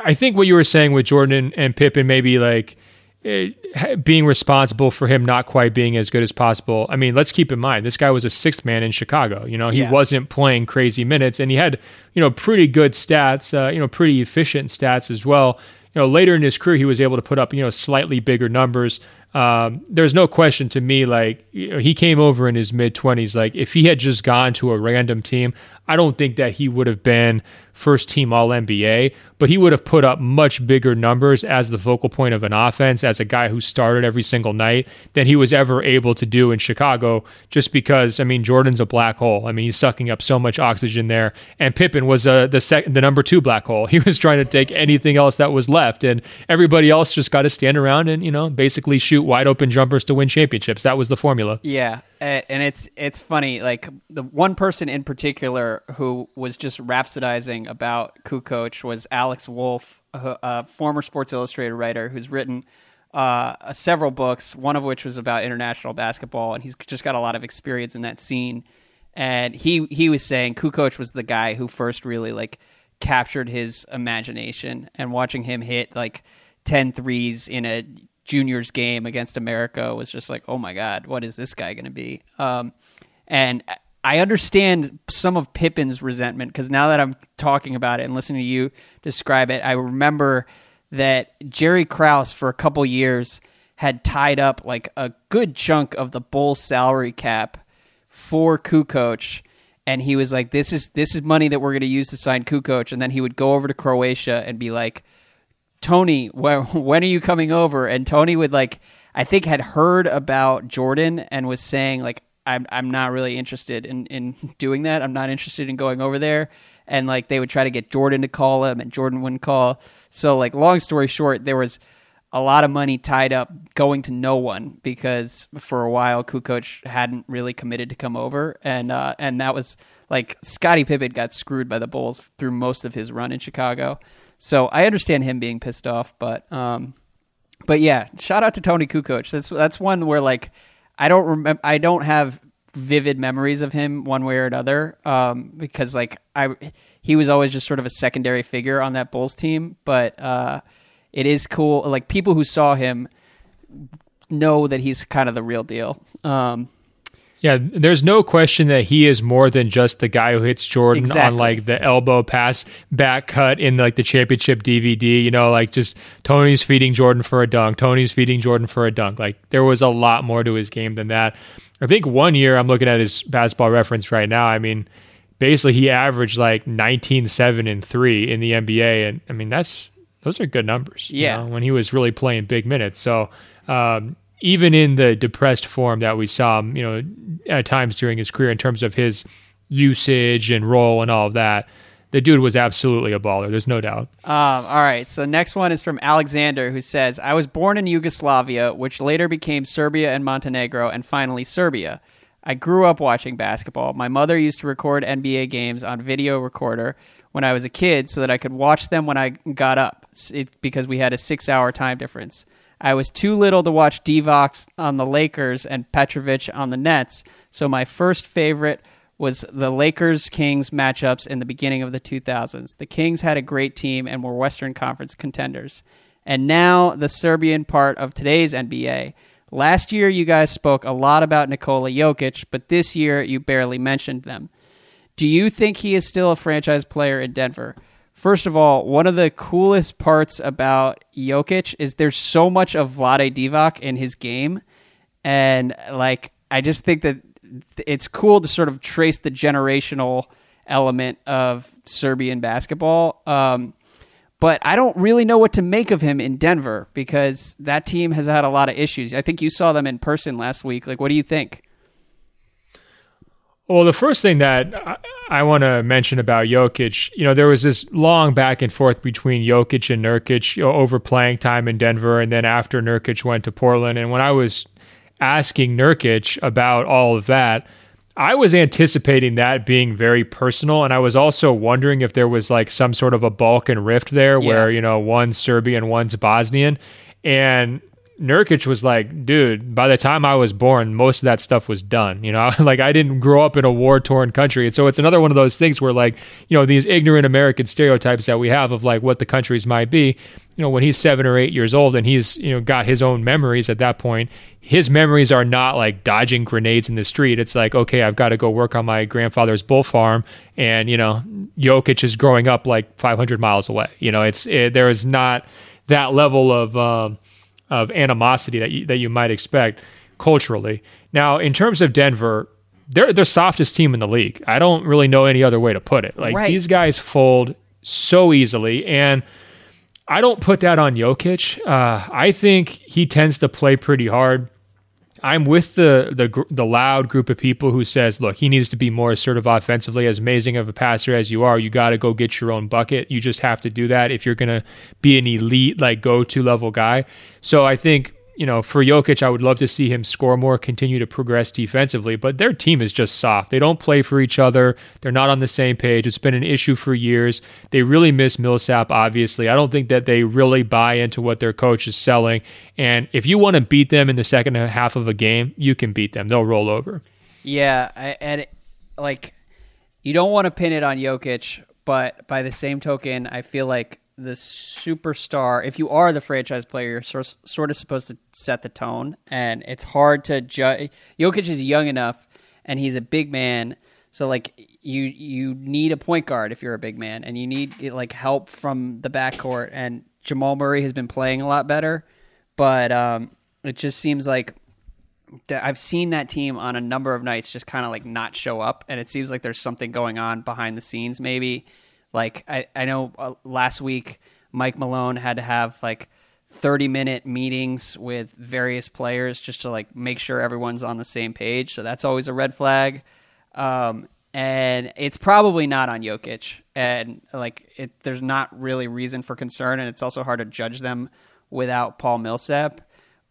I think what you were saying with Jordan and Pippen, maybe like uh, being responsible for him not quite being as good as possible. I mean, let's keep in mind this guy was a sixth man in Chicago. You know, he yeah. wasn't playing crazy minutes, and he had you know pretty good stats. Uh, you know, pretty efficient stats as well. You know, later in his career, he was able to put up you know slightly bigger numbers. um, there's no question to me like you know, he came over in his mid 20s like if he had just gone to a random team i don't think that he would have been first team all nba but he would have put up much bigger numbers as the focal point of an offense as a guy who started every single night than he was ever able to do in chicago just because i mean jordan's a black hole i mean he's sucking up so much oxygen there and pippen was uh, the sec- the number two black hole he was trying to take anything else that was left and everybody else just got to stand around and you know basically shoot wide open jumpers to win championships. That was the formula. Yeah, and it's it's funny. Like the one person in particular who was just rhapsodizing about Kukoc was Alex Wolff, a former Sports Illustrated writer who's written uh, several books. One of which was about international basketball, and he's just got a lot of experience in that scene. And he he was saying Kukoc was the guy who first really like captured his imagination, and watching him hit like 10 threes in a juniors game against America was just like, oh my god, what is this guy going to be? Um, and I understand some of Pippen's resentment because now that I'm talking about it and listening to you describe it, I remember that Jerry Krause for a couple years had tied up like a good chunk of the Bulls salary cap for Kukoc and he was like this is this is money that we're going to use to sign Kukoc and then he would go over to Croatia and be like Toni, when, when are you coming over? And Toni would like, I think had heard about Jordan and was saying like, I'm I'm not really interested in in doing that. I'm not interested in going over there. And like they would try to get Jordan to call him, and Jordan wouldn't call. So like, long story short, there was a lot of money tied up going to no one because for a while Kukoc hadn't really committed to come over, and uh, and that was like Scottie Pippen got screwed by the Bulls through most of his run in Chicago. So I understand him being pissed off, but um, but yeah, shout out to Toni Kukoc. That's that's one where like I don't remember, I don't have vivid memories of him one way or another, um, because like I he was always just sort of a secondary figure on that Bulls team, but uh, it is cool. Like people who saw him know that he's kind of the real deal. Um, yeah, there's no question that he is more than just the guy who hits Jordan exactly. on like the elbow pass back cut in like the championship DVD. You know, like just Toni's feeding Jordan for a dunk, Toni's feeding Jordan for a dunk. Like there was a lot more to his game than that. I think one year I'm looking at his basketball reference right now. I mean, basically he averaged like 19, 7, and 3 in the NBA. And I mean, that's those are good numbers. Yeah. You know, when he was really playing big minutes. So, um, even in the depressed form that we saw you know, at times during his career in terms of his usage and role and all of that, the dude was absolutely a baller. There's no doubt. Um, all right. So next one is from Alexander, who says, "I was born in Yugoslavia, which later became Serbia and Montenegro, and finally Serbia. I grew up watching basketball. My mother used to record NBA games on video recorder." When I was a kid, so that I could watch them when I got up, it, because we had a six-hour time difference. I was too little to watch Divac on the Lakers and Petrovic on the Nets, so my first favorite was the Lakers Kings matchups in the beginning of the 2000s. The Kings had a great team and were Western Conference contenders. And now the Serbian part of today's NBA. Last year, you guys spoke a lot about Nikola Jokic, but this year you barely mentioned them. Do you think he is still a franchise player in Denver? First of all, one of the coolest parts about Jokic is there's so much of Vlade Divac in his game, and like I just think that it's cool to sort of trace the generational element of Serbian basketball. Um, but I don't really know what to make of him in Denver because that team has had a lot of issues. I think you saw them in person last week. Like, what do you think? Well, the first thing that I, I want to mention about Jokic, you know, there was this long back and forth between Jokic and Nurkic you know, over playing time in Denver, and then after Nurkic went to Portland. And when I was asking Nurkic about all of that, I was anticipating that being very personal, and I was also wondering if there was like some sort of a Balkan rift there, yeah. where you know one's Serbian, one's Bosnian, and Nurkic was like, dude, by the time I was born, most of that stuff was done. You know, like I didn't grow up in a war torn country. And so it's another one of those things where, like, you know, these ignorant American stereotypes that we have of like what the countries might be, you know, when he's seven or eight years old and he's, you know, got his own memories at that point, his memories are not like dodging grenades in the street. It's like, okay, I've got to go work on my grandfather's bull farm. And, you know, Jokic is growing up like 500 miles away. You know, it's, it, there is not that level of, um, of animosity that you, that you might expect culturally. Now, in terms of Denver, they're the softest team in the league. I don't really know any other way to put it. Like Right. these guys fold so easily, and I don't put that on Jokic. Uh, I think he tends to play pretty hard. I'm with the the the loud group of people who says, look, he needs to be more assertive offensively. As amazing of a passer as you are, you got to go get your own bucket. You just have to do that if you're going to be an elite like go to level guy. So I think you know for Jokic, I would love to see him score more, continue to progress defensively. But their team is just soft. They don't play for each other. They're not on the same page. It's been an issue for years. They really miss Millsap. Obviously, I don't think that they really buy into what their coach is selling. And if you want to beat them in the second half of a game, you can beat them. They'll roll over. Yeah, and like you don't want to pin it on Jokic, but by the same token, I feel like the superstar, if you are the franchise player, you're sort, sort of supposed to set the tone, and it's hard to judge. Jokic is young enough, and he's a big man, so like you you need a point guard if you're a big man, and you need like help from the backcourt. And Jamal Murray has been playing a lot better, but um, it just seems like I've seen that team on a number of nights just kind of like not show up, and it seems like there's something going on behind the scenes. Maybe like I I know uh, last week Mike Malone had to have like 30 minute meetings with various players just to like make sure everyone's on the same page. So that's always a red flag. Um, and it's probably not on Jokic, and like it, there's not really reason for concern, and it's also hard to judge them without Paul Millsap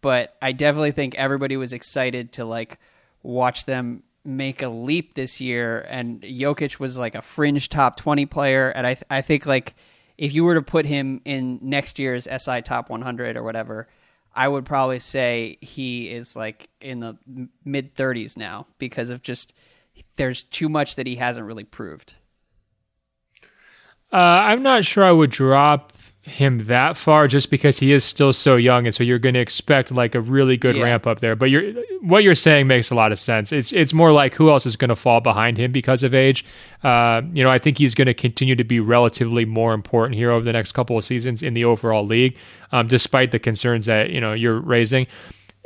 but I definitely think everybody was excited to like watch them make a leap this year. And Jokic was like a fringe top twenty player, and I th- I think like if you were to put him in next year's SI top one hundred or whatever, I would probably say he is like in the mid thirties now because of just there's too much that he hasn't really proved. Uh, I'm not sure I would drop him that far just because he is still so young and so you're going to expect like a really good Yeah. ramp up there. But you're what you're saying makes a lot of sense. It's it's more like who else is going to fall behind him because of age. Uh, you know i think he's going to continue to be relatively more important here over the next couple of seasons in the overall league um, despite the concerns that you know you're raising.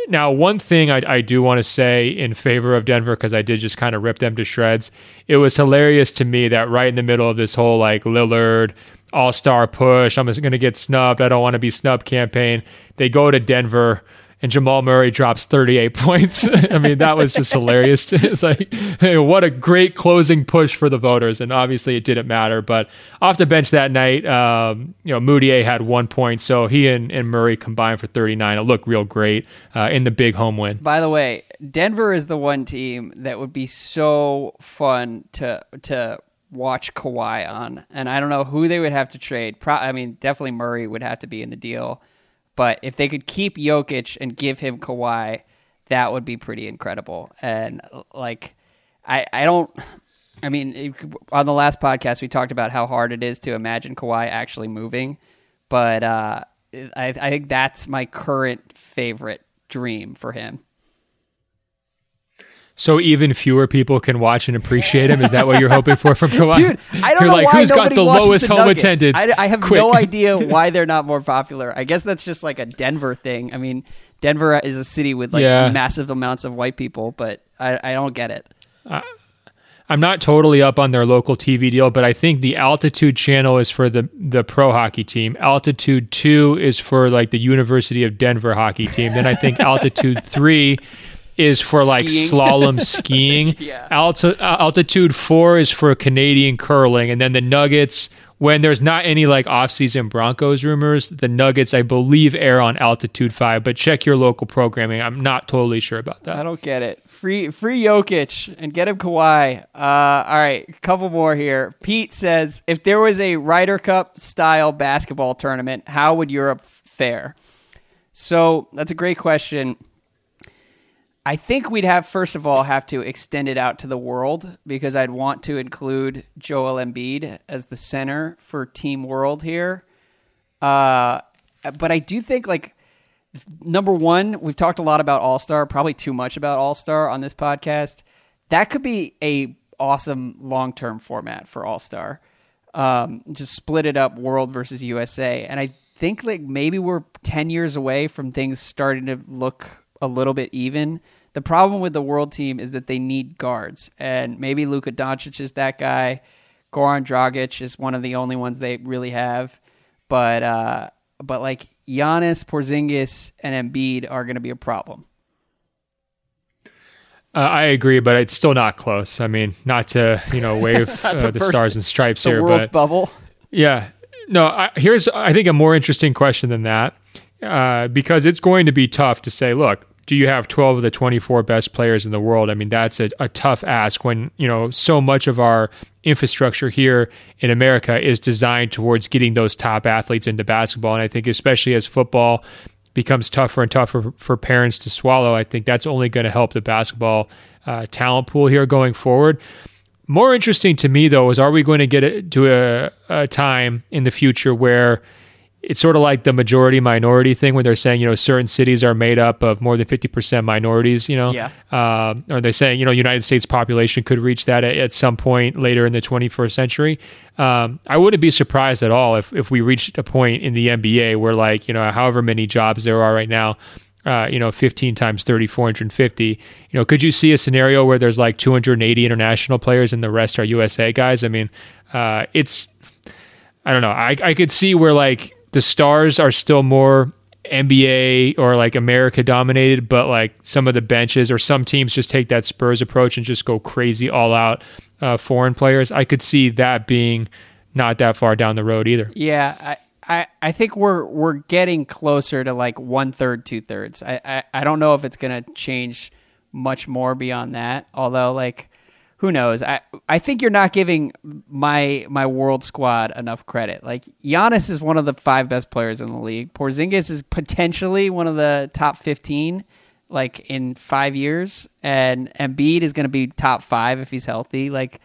Now, one thing I, I do want to say in favor of Denver, because I did just kind of rip them to shreds, it was hilarious to me that right in the middle of this whole like Lillard all star push, I'm going to get snubbed, I don't want to be snubbed campaign, they go to Denver and Jamal Murray drops 38 points. I mean, that was just hilarious. it's like, hey, what a great closing push for the voters. And obviously, it didn't matter. But off the bench that night, um, you know, Mudiay had one point. So he and, and Murray combined for 39. It looked real great uh, in the big home win. By the way, Denver is the one team that would be so fun to to watch Kawhi on, and I don't know who they would have to trade. Pro- I mean, definitely Murray would have to be in the deal, but if they could keep Jokic and give him Kawhi, that would be pretty incredible. And like, I I don't. I mean, it, on the last podcast, we talked about how hard it is to imagine Kawhi actually moving, but uh, I, I think that's my current favorite dream for him. So even fewer people can watch and appreciate him. Is that what you're hoping for from Kawhi? Dude, I don't You're know like, why who's got nobody the lowest the home attendance? I, I have Quick. no idea why they're not more popular. I guess that's just like a Denver thing. I mean, Denver is a city with like Yeah. massive amounts of white people, but I, I don't get it. I'm not totally up on their local TV deal, but I think the Altitude channel is for the the pro hockey team. Altitude 2 is for like the University of Denver hockey team. Then I think Altitude 3 is for like Skiing. slalom skiing. Yeah. Alti- uh, altitude 4 is for Canadian curling and then the Nuggets when there's not any like off-season Broncos rumors, the Nuggets I believe air on Altitude 5, but check your local programming. I'm not totally sure about that. I don't get it. Free free Jokic and get him Kawhi. Uh, all right, a couple more here. Pete says if there was a Ryder Cup style basketball tournament, how would Europe fare? So that's a great question. I think we'd have first of all have to extend it out to the world because I'd want to include Joel Embiid as the center for Team World here. Uh, but I do think like number one, we've talked a lot about All Star, probably too much about All Star on this podcast. That could be a awesome long term format for All Star. Um, just split it up, World versus USA, and I think like maybe we're 10 years away from things starting to look a little bit even. The problem with the world team is that they need guards, and maybe Luka Doncic is that guy. Goran Dragic is one of the only ones they really have, but uh, but like Giannis, Porzingis, and Embiid are going to be a problem. Uh, I agree, but it's still not close. I mean, not to you know wave uh, the stars and stripes the here, world's but bubble. yeah, no. I, here's I think a more interesting question than that uh, because it's going to be tough to say. Look, do you have 12 of the 24 best players in the world? I mean, that's a, a tough ask when you know so much of our infrastructure here in America is designed towards getting those top athletes into basketball, and I think especially as football becomes tougher and tougher for parents to swallow, I think that's only going to help the basketball uh, talent pool here going forward. More interesting to me, though, is are we going to get to a, a time in the future where it's sort of like the majority minority thing when they're saying, you know, certain cities are made up of more than 50% minorities, you know, yeah. uh, or they're saying, you know, United States population could reach that at, at some point later in the 21st century. Um, I wouldn't be surprised at all if, if we reached a point in the NBA where like, you know, however many jobs there are right now, uh, you know, 15 times 30, 450. You know, could you see a scenario where there's like 280 international players and the rest are USA guys? I mean, uh, it's, I don't know. I, I could see where like the stars are still more NBA or like America dominated, but like some of the benches or some teams just take that Spurs approach and just go crazy all out uh, foreign players. I could see that being not that far down the road either. Yeah, I, I, I think we're we're getting closer to like one third, two thirds. I, I, I don't know if it's gonna change much more beyond that. Although like who knows? I I think you're not giving my my world squad enough credit. Like Giannis is one of the five best players in the league. Porzingis is potentially one of the top fifteen, like in five years, and Embiid is going to be top five if he's healthy. Like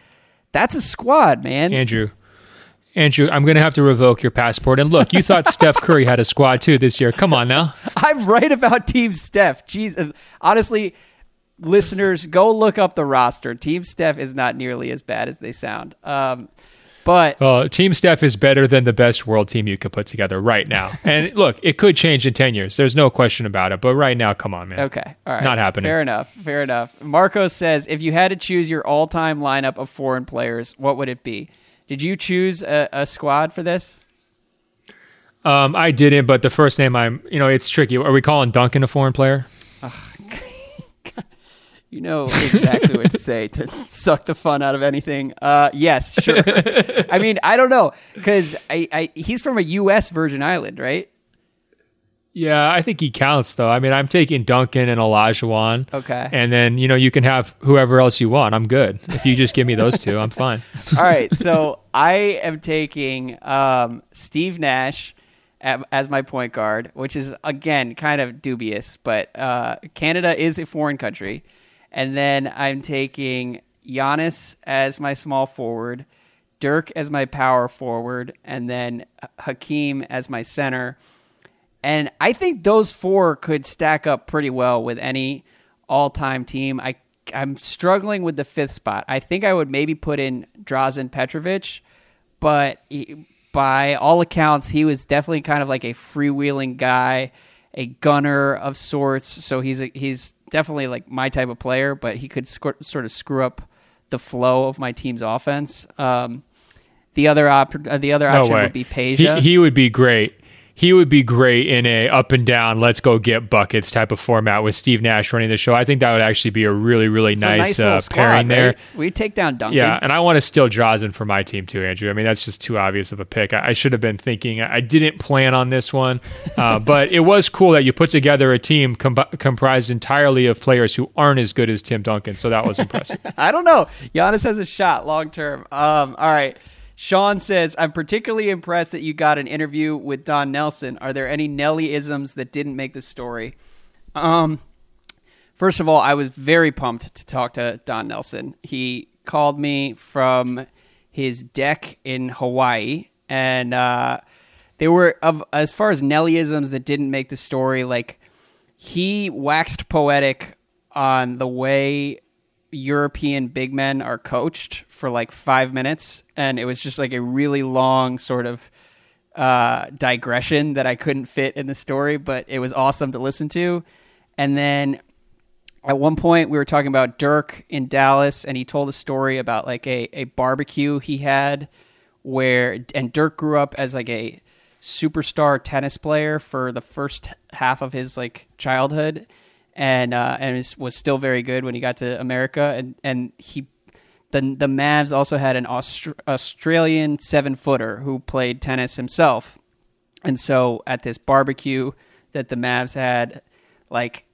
that's a squad, man. Andrew. Andrew, I'm going to have to revoke your passport. And look, you thought Steph Curry had a squad too this year. Come on now. I'm right about Team Steph. Jeez, honestly, listeners, go look up the roster. Team Steph is not nearly as bad as they sound. Um, but well, Team Steph is better than the best world team you could put together right now. and look, it could change in ten years. There's no question about it. But right now, come on, man. Okay, all right, not happening. Fair enough. Fair enough. Marco says, if you had to choose your all-time lineup of foreign players, what would it be? Did you choose a, a squad for this? Um, I didn't, but the first name I'm, you know, it's tricky. Are we calling Duncan a foreign player? You know exactly what to say to suck the fun out of anything. Uh, yes, sure. I mean, I don't know because I, I, he's from a U.S. Virgin Island, right? Yeah, I think he counts though. I mean, I'm taking Duncan and Olajuwon. Okay. And then you know you can have whoever else you want. I'm good if you just give me those two. I'm fine. All right. So I am taking um, Steve Nash as my point guard, which is again kind of dubious, but uh, Canada is a foreign country. And then I'm taking Giannis as my small forward, Dirk as my power forward, and then Hakeem as my center. And I think those four could stack up pretty well with any all-time team. I I'm struggling with the fifth spot. I think I would maybe put in Drazen Petrovic, but he, by all accounts, he was definitely kind of like a freewheeling guy, a gunner of sorts. So he's a, he's definitely like my type of player, but he could sc- sort of screw up the flow of my team's offense. Um, the other op- uh, the other option no would be Peja. He, he, would be great he would be great in a up and down, let's go get buckets type of format with Steve Nash running the show. I think that would actually be a really, really nice, nice uh, squad, pairing there. Right? We take down Duncan. Yeah, and I want to steal Drazen for my team too, Andrew. I mean, that's just too obvious of a pick. I, I should have been thinking. I didn't plan on this one, uh, but it was cool that you put together a team com- comprised entirely of players who aren't as good as Tim Duncan. So that was impressive. I don't know. Giannis has a shot long term. Um, all right. Sean says, I'm particularly impressed that you got an interview with Don Nelson. Are there any Nellie-isms that didn't make the story? Um, first of all, I was very pumped to talk to Don Nelson. He called me from his deck in Hawaii, and uh, they were of as far as Nellie-isms that didn't make the story. Like he waxed poetic on the way European big men are coached for like five minutes, and it was just like a really long sort of uh, digression that I couldn't fit in the story, but it was awesome to listen to. And then at one point we were talking about Dirk in Dallas, and he told a story about like a, a barbecue he had where and Dirk grew up as like a superstar tennis player for the first half of his like childhood and uh, and was, still very good when he got to America and and he the the Mavs also had an Aust- Australian seven footer who played tennis himself and so at this barbecue that the Mavs had like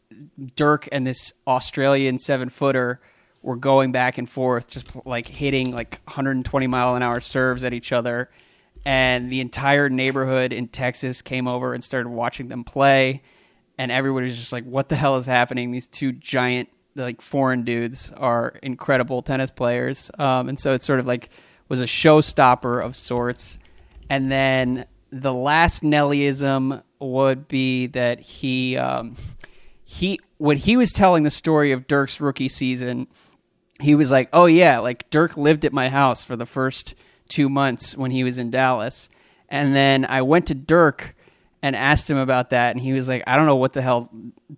Dirk and this Australian seven footer were going back and forth, just like hitting like 120 mile an hour serves at each other. And the entire neighborhood in Texas came over and started watching them play. And everybody was just like, what the hell is happening? These two giant, like foreign dudes are incredible tennis players. Um, and so it sort of like was a showstopper of sorts. And then the last Nellieism would be that he, um, he, when he was telling the story of Dirk's rookie season, he was like, "Oh yeah, like Dirk lived at my house for the first two months when he was in Dallas, and then I went to Dirk and asked him about that, and he was like, I don't know what the hell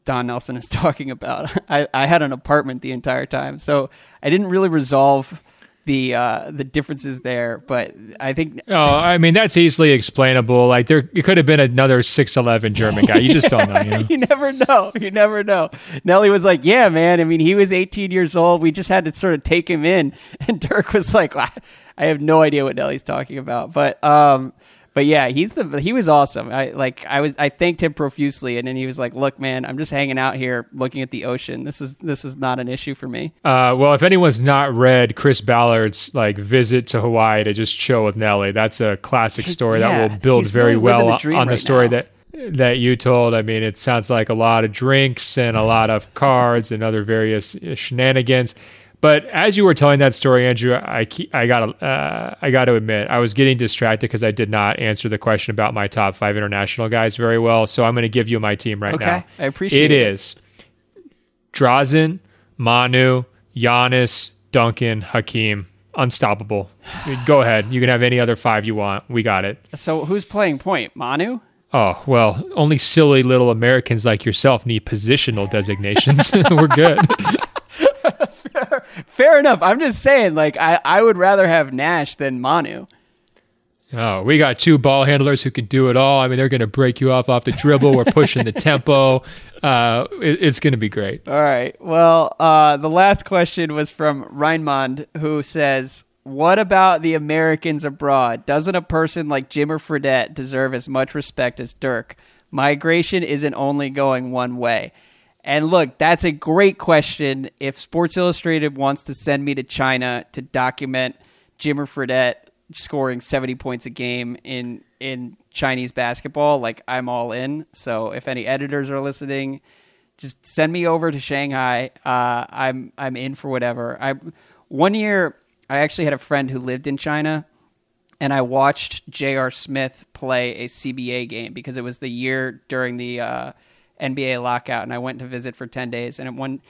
Don Nelson is talking about. I, I had an apartment the entire time, so I didn't really resolve the uh, the differences there. But I think oh, I mean that's easily explainable. Like there, it could have been another six eleven German guy. You just don't know. You, know? you never know. You never know. Nellie was like, "Yeah, man. I mean, he was 18 years old. We just had to sort of take him in." And Dirk was like, "I have no idea what Nellie's talking about." But um, but yeah, he's the he was awesome. I like I was I thanked him profusely, and then he was like, "Look, man, I'm just hanging out here looking at the ocean. This is this is not an issue for me." Uh, well, if anyone's not read Chris Ballard's like visit to Hawaii to just chill with Nellie, that's a classic story yeah, that will build very really well the on the story now. that that you told. I mean, it sounds like a lot of drinks and a lot of cards and other various uh, shenanigans. But as you were telling that story, Andrew, I I got uh, I got to admit I was getting distracted because I did not answer the question about my top five international guys very well. So I'm going to give you my team right now. okay, now. I appreciate it. It is Drazen, Manu, Giannis, Duncan, Hakeem. Unstoppable. Go ahead. You can have any other five you want. We got it. So who's playing point? Manu? Oh, well, only silly little Americans like yourself need positional designations. We're good. fair, enough. I'm just saying, like, I, I would rather have Nash than Manu. Oh, we got two ball handlers who can do it all. I mean, they're going to break you off off the dribble. We're pushing the tempo. Uh, it, it's going to be great. All right. Well, uh, the last question was from Raymond, who says, "What about the Americans abroad? Doesn't a person like Jimmer Fredette deserve as much respect as Dirk? Migration isn't only going one way." And look, that's a great question. If Sports Illustrated wants to send me to China to document Jimmer Fredette scoring 70 points a game in in Chinese basketball, like I'm all in. So if any editors are listening, just send me over to Shanghai. Uh, I'm I'm in for whatever. I one year I actually had a friend who lived in China, and I watched J.R. Smith play a CBA game because it was the year during the uh, NBA lockout, and I went to visit for ten days. And one,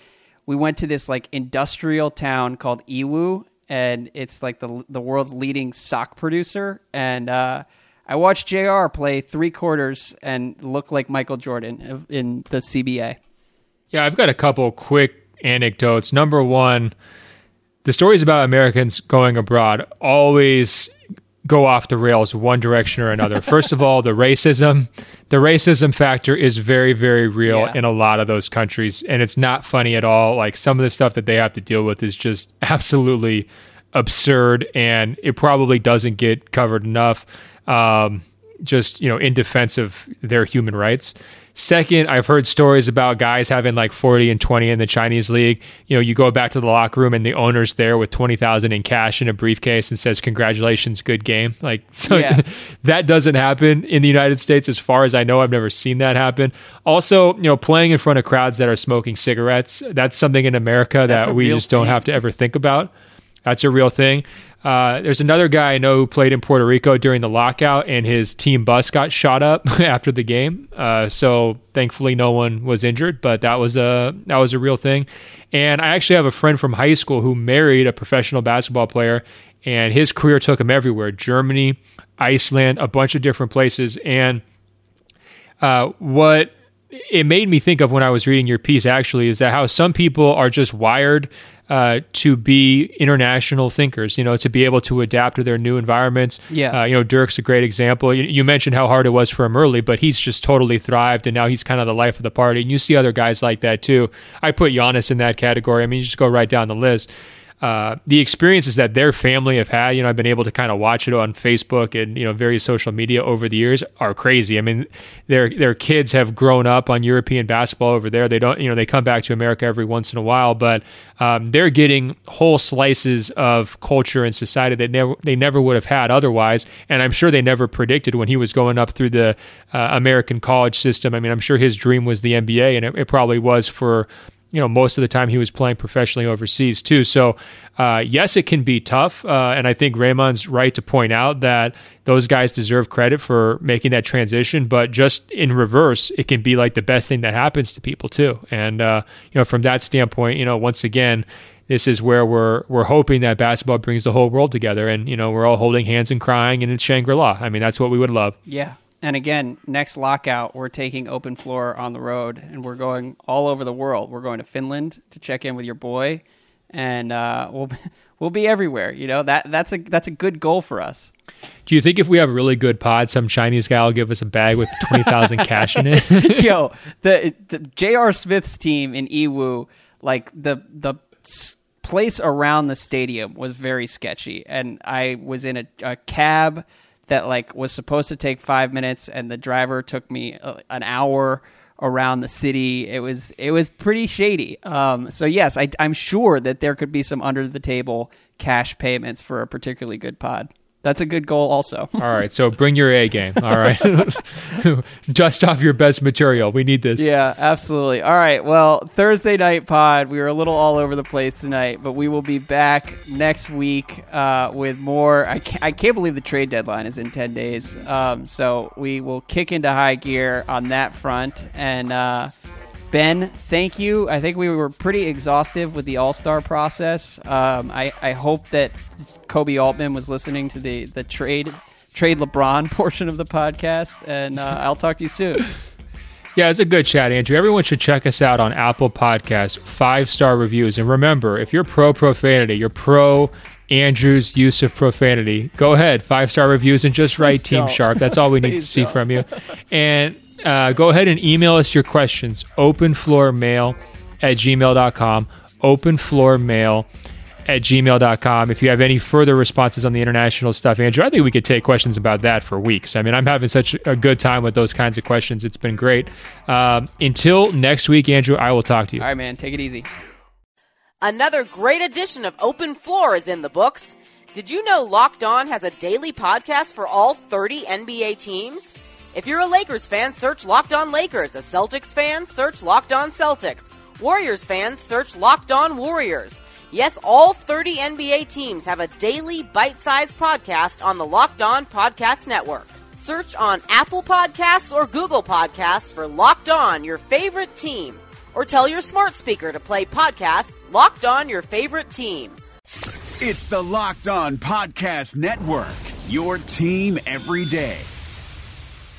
we went to this like industrial town called Yiwu, and it's like the the world's leading sock producer. And uh, I watched J.R. play three quarters and look like Michael Jordan in the CBA. Yeah, I've got a couple quick anecdotes. Number one, the stories about Americans going abroad always go off the rails one direction or another. First of all, the racism, the racism factor is very very real Yeah. in a lot of those countries and it's not funny at all. Like some of the stuff that they have to deal with is just absolutely absurd and it probably doesn't get covered enough um, just, you know, in defense of their human rights. Second, I've heard stories about guys having like 40 and 20 in the Chinese league. You know, you go back to the locker room and the owner's there with 20,000 in cash in a briefcase and says, Congratulations, good game. Like, so Yeah. that doesn't happen in the United States. As far as I know, I've never seen that happen. Also, you know, playing in front of crowds that are smoking cigarettes, that's something in America That's that we just don't thing. have to ever think about. That's a real thing. Uh, there's another guy I know who played in Puerto Rico during the lockout, and his team bus got shot up after the game. Uh, so thankfully, no one was injured, but that was a that was a real thing. And I actually have a friend from high school who married a professional basketball player, and his career took him everywhere Germany, Iceland, a bunch of different places. And uh, what it made me think of when I was reading your piece actually is that how some people are just wired uh, to be international thinkers, you know, to be able to adapt to their new environments. Yeah. Uh, you know, Dirk's a great example. You, you, mentioned how hard it was for him early, but he's just totally thrived, and now he's kind of the life of the party. And you see other guys like that too. I put Giannis in that category. I mean, you just go right down the list uh, the experiences that their family have had, you know, I've been able to kind of watch it on Facebook and you know various social media over the years are crazy. I mean, their their kids have grown up on European basketball over there. They don't, you know, they come back to America every once in a while, but um, they're getting whole slices of culture and society that never they never would have had otherwise. And I'm sure they never predicted when he was going up through the uh, American college system. I mean, I'm sure his dream was the NBA, and it, it probably was for you know most of the time he was playing professionally overseas too. So uh, yes, it can be tough, uh, and I think Raymond's right to point out that those guys deserve credit for making that transition. But just in reverse, it can be like the best thing that happens to people too. And uh, you know, from that standpoint, you know, once again. This is where we're we're hoping that basketball brings the whole world together, and you know we're all holding hands and crying, and it's Shangri La. I mean, that's what we would love. Yeah, and again, next lockout, we're taking open floor on the road, and we're going all over the world. We're going to Finland to check in with your boy, and uh, we'll we'll be everywhere. You know that that's a that's a good goal for us. Do you think if we have a really good pod, some Chinese guy will give us a bag with twenty thousand cash in it? Yo, the, the J.R. Smith's team in Yiwu, like the the place around the stadium was very sketchy, and I was in a, a cab that like was supposed to take five minutes, and the driver took me uh, an hour around the city. It was it was pretty shady. Um, so yes, I, I'm sure that there could be some under the table cash payments for a particularly good pod. That's a good goal, also. All right, so bring your A game. All right, dust off your best material. We need this. Yeah, absolutely. All right, well, Thursday night pod. We were a little all over the place tonight, but we will be back next week uh, with more. I can't, I can't believe the trade deadline is in ten days. Um, so we will kick into high gear on that front and. Uh, Ben, thank you. I think we were pretty exhaustive with the All Star process. Um, I, I hope that Koby Altman was listening to the, the trade trade LeBron portion of the podcast, and uh, I'll talk to you soon. Yeah, it's a good chat, Andrew. Everyone should check us out on Apple Podcasts, five star reviews. And remember, if you're pro profanity, you're pro Andrew's use of profanity, go ahead, five star reviews, and just write Team Sharp. That's all we need to see don't. from you. And uh, go ahead and email us your questions. openfloormail at gmail.com openfloormail at gmail.com if you have any further responses on the international stuff andrew i think we could take questions about that for weeks. I mean i'm having such a good time with those kinds of questions. It's been great. Um, until next week andrew i will talk to you. All right man. Take it easy. Another great edition of open floor is in the books. Did you know locked on has a daily podcast for all 30 nba teams if you're a Lakers fan, search Locked On Lakers. A Celtics fan, search Locked On Celtics. Warriors fans, search Locked On Warriors. Yes, all 30 NBA teams have a daily bite-sized podcast on the Locked On Podcast Network. Search on Apple Podcasts or Google Podcasts for Locked On, your favorite team. Or tell your smart speaker to play podcast Locked On Your Favorite Team. It's the Locked On Podcast Network, your team every day.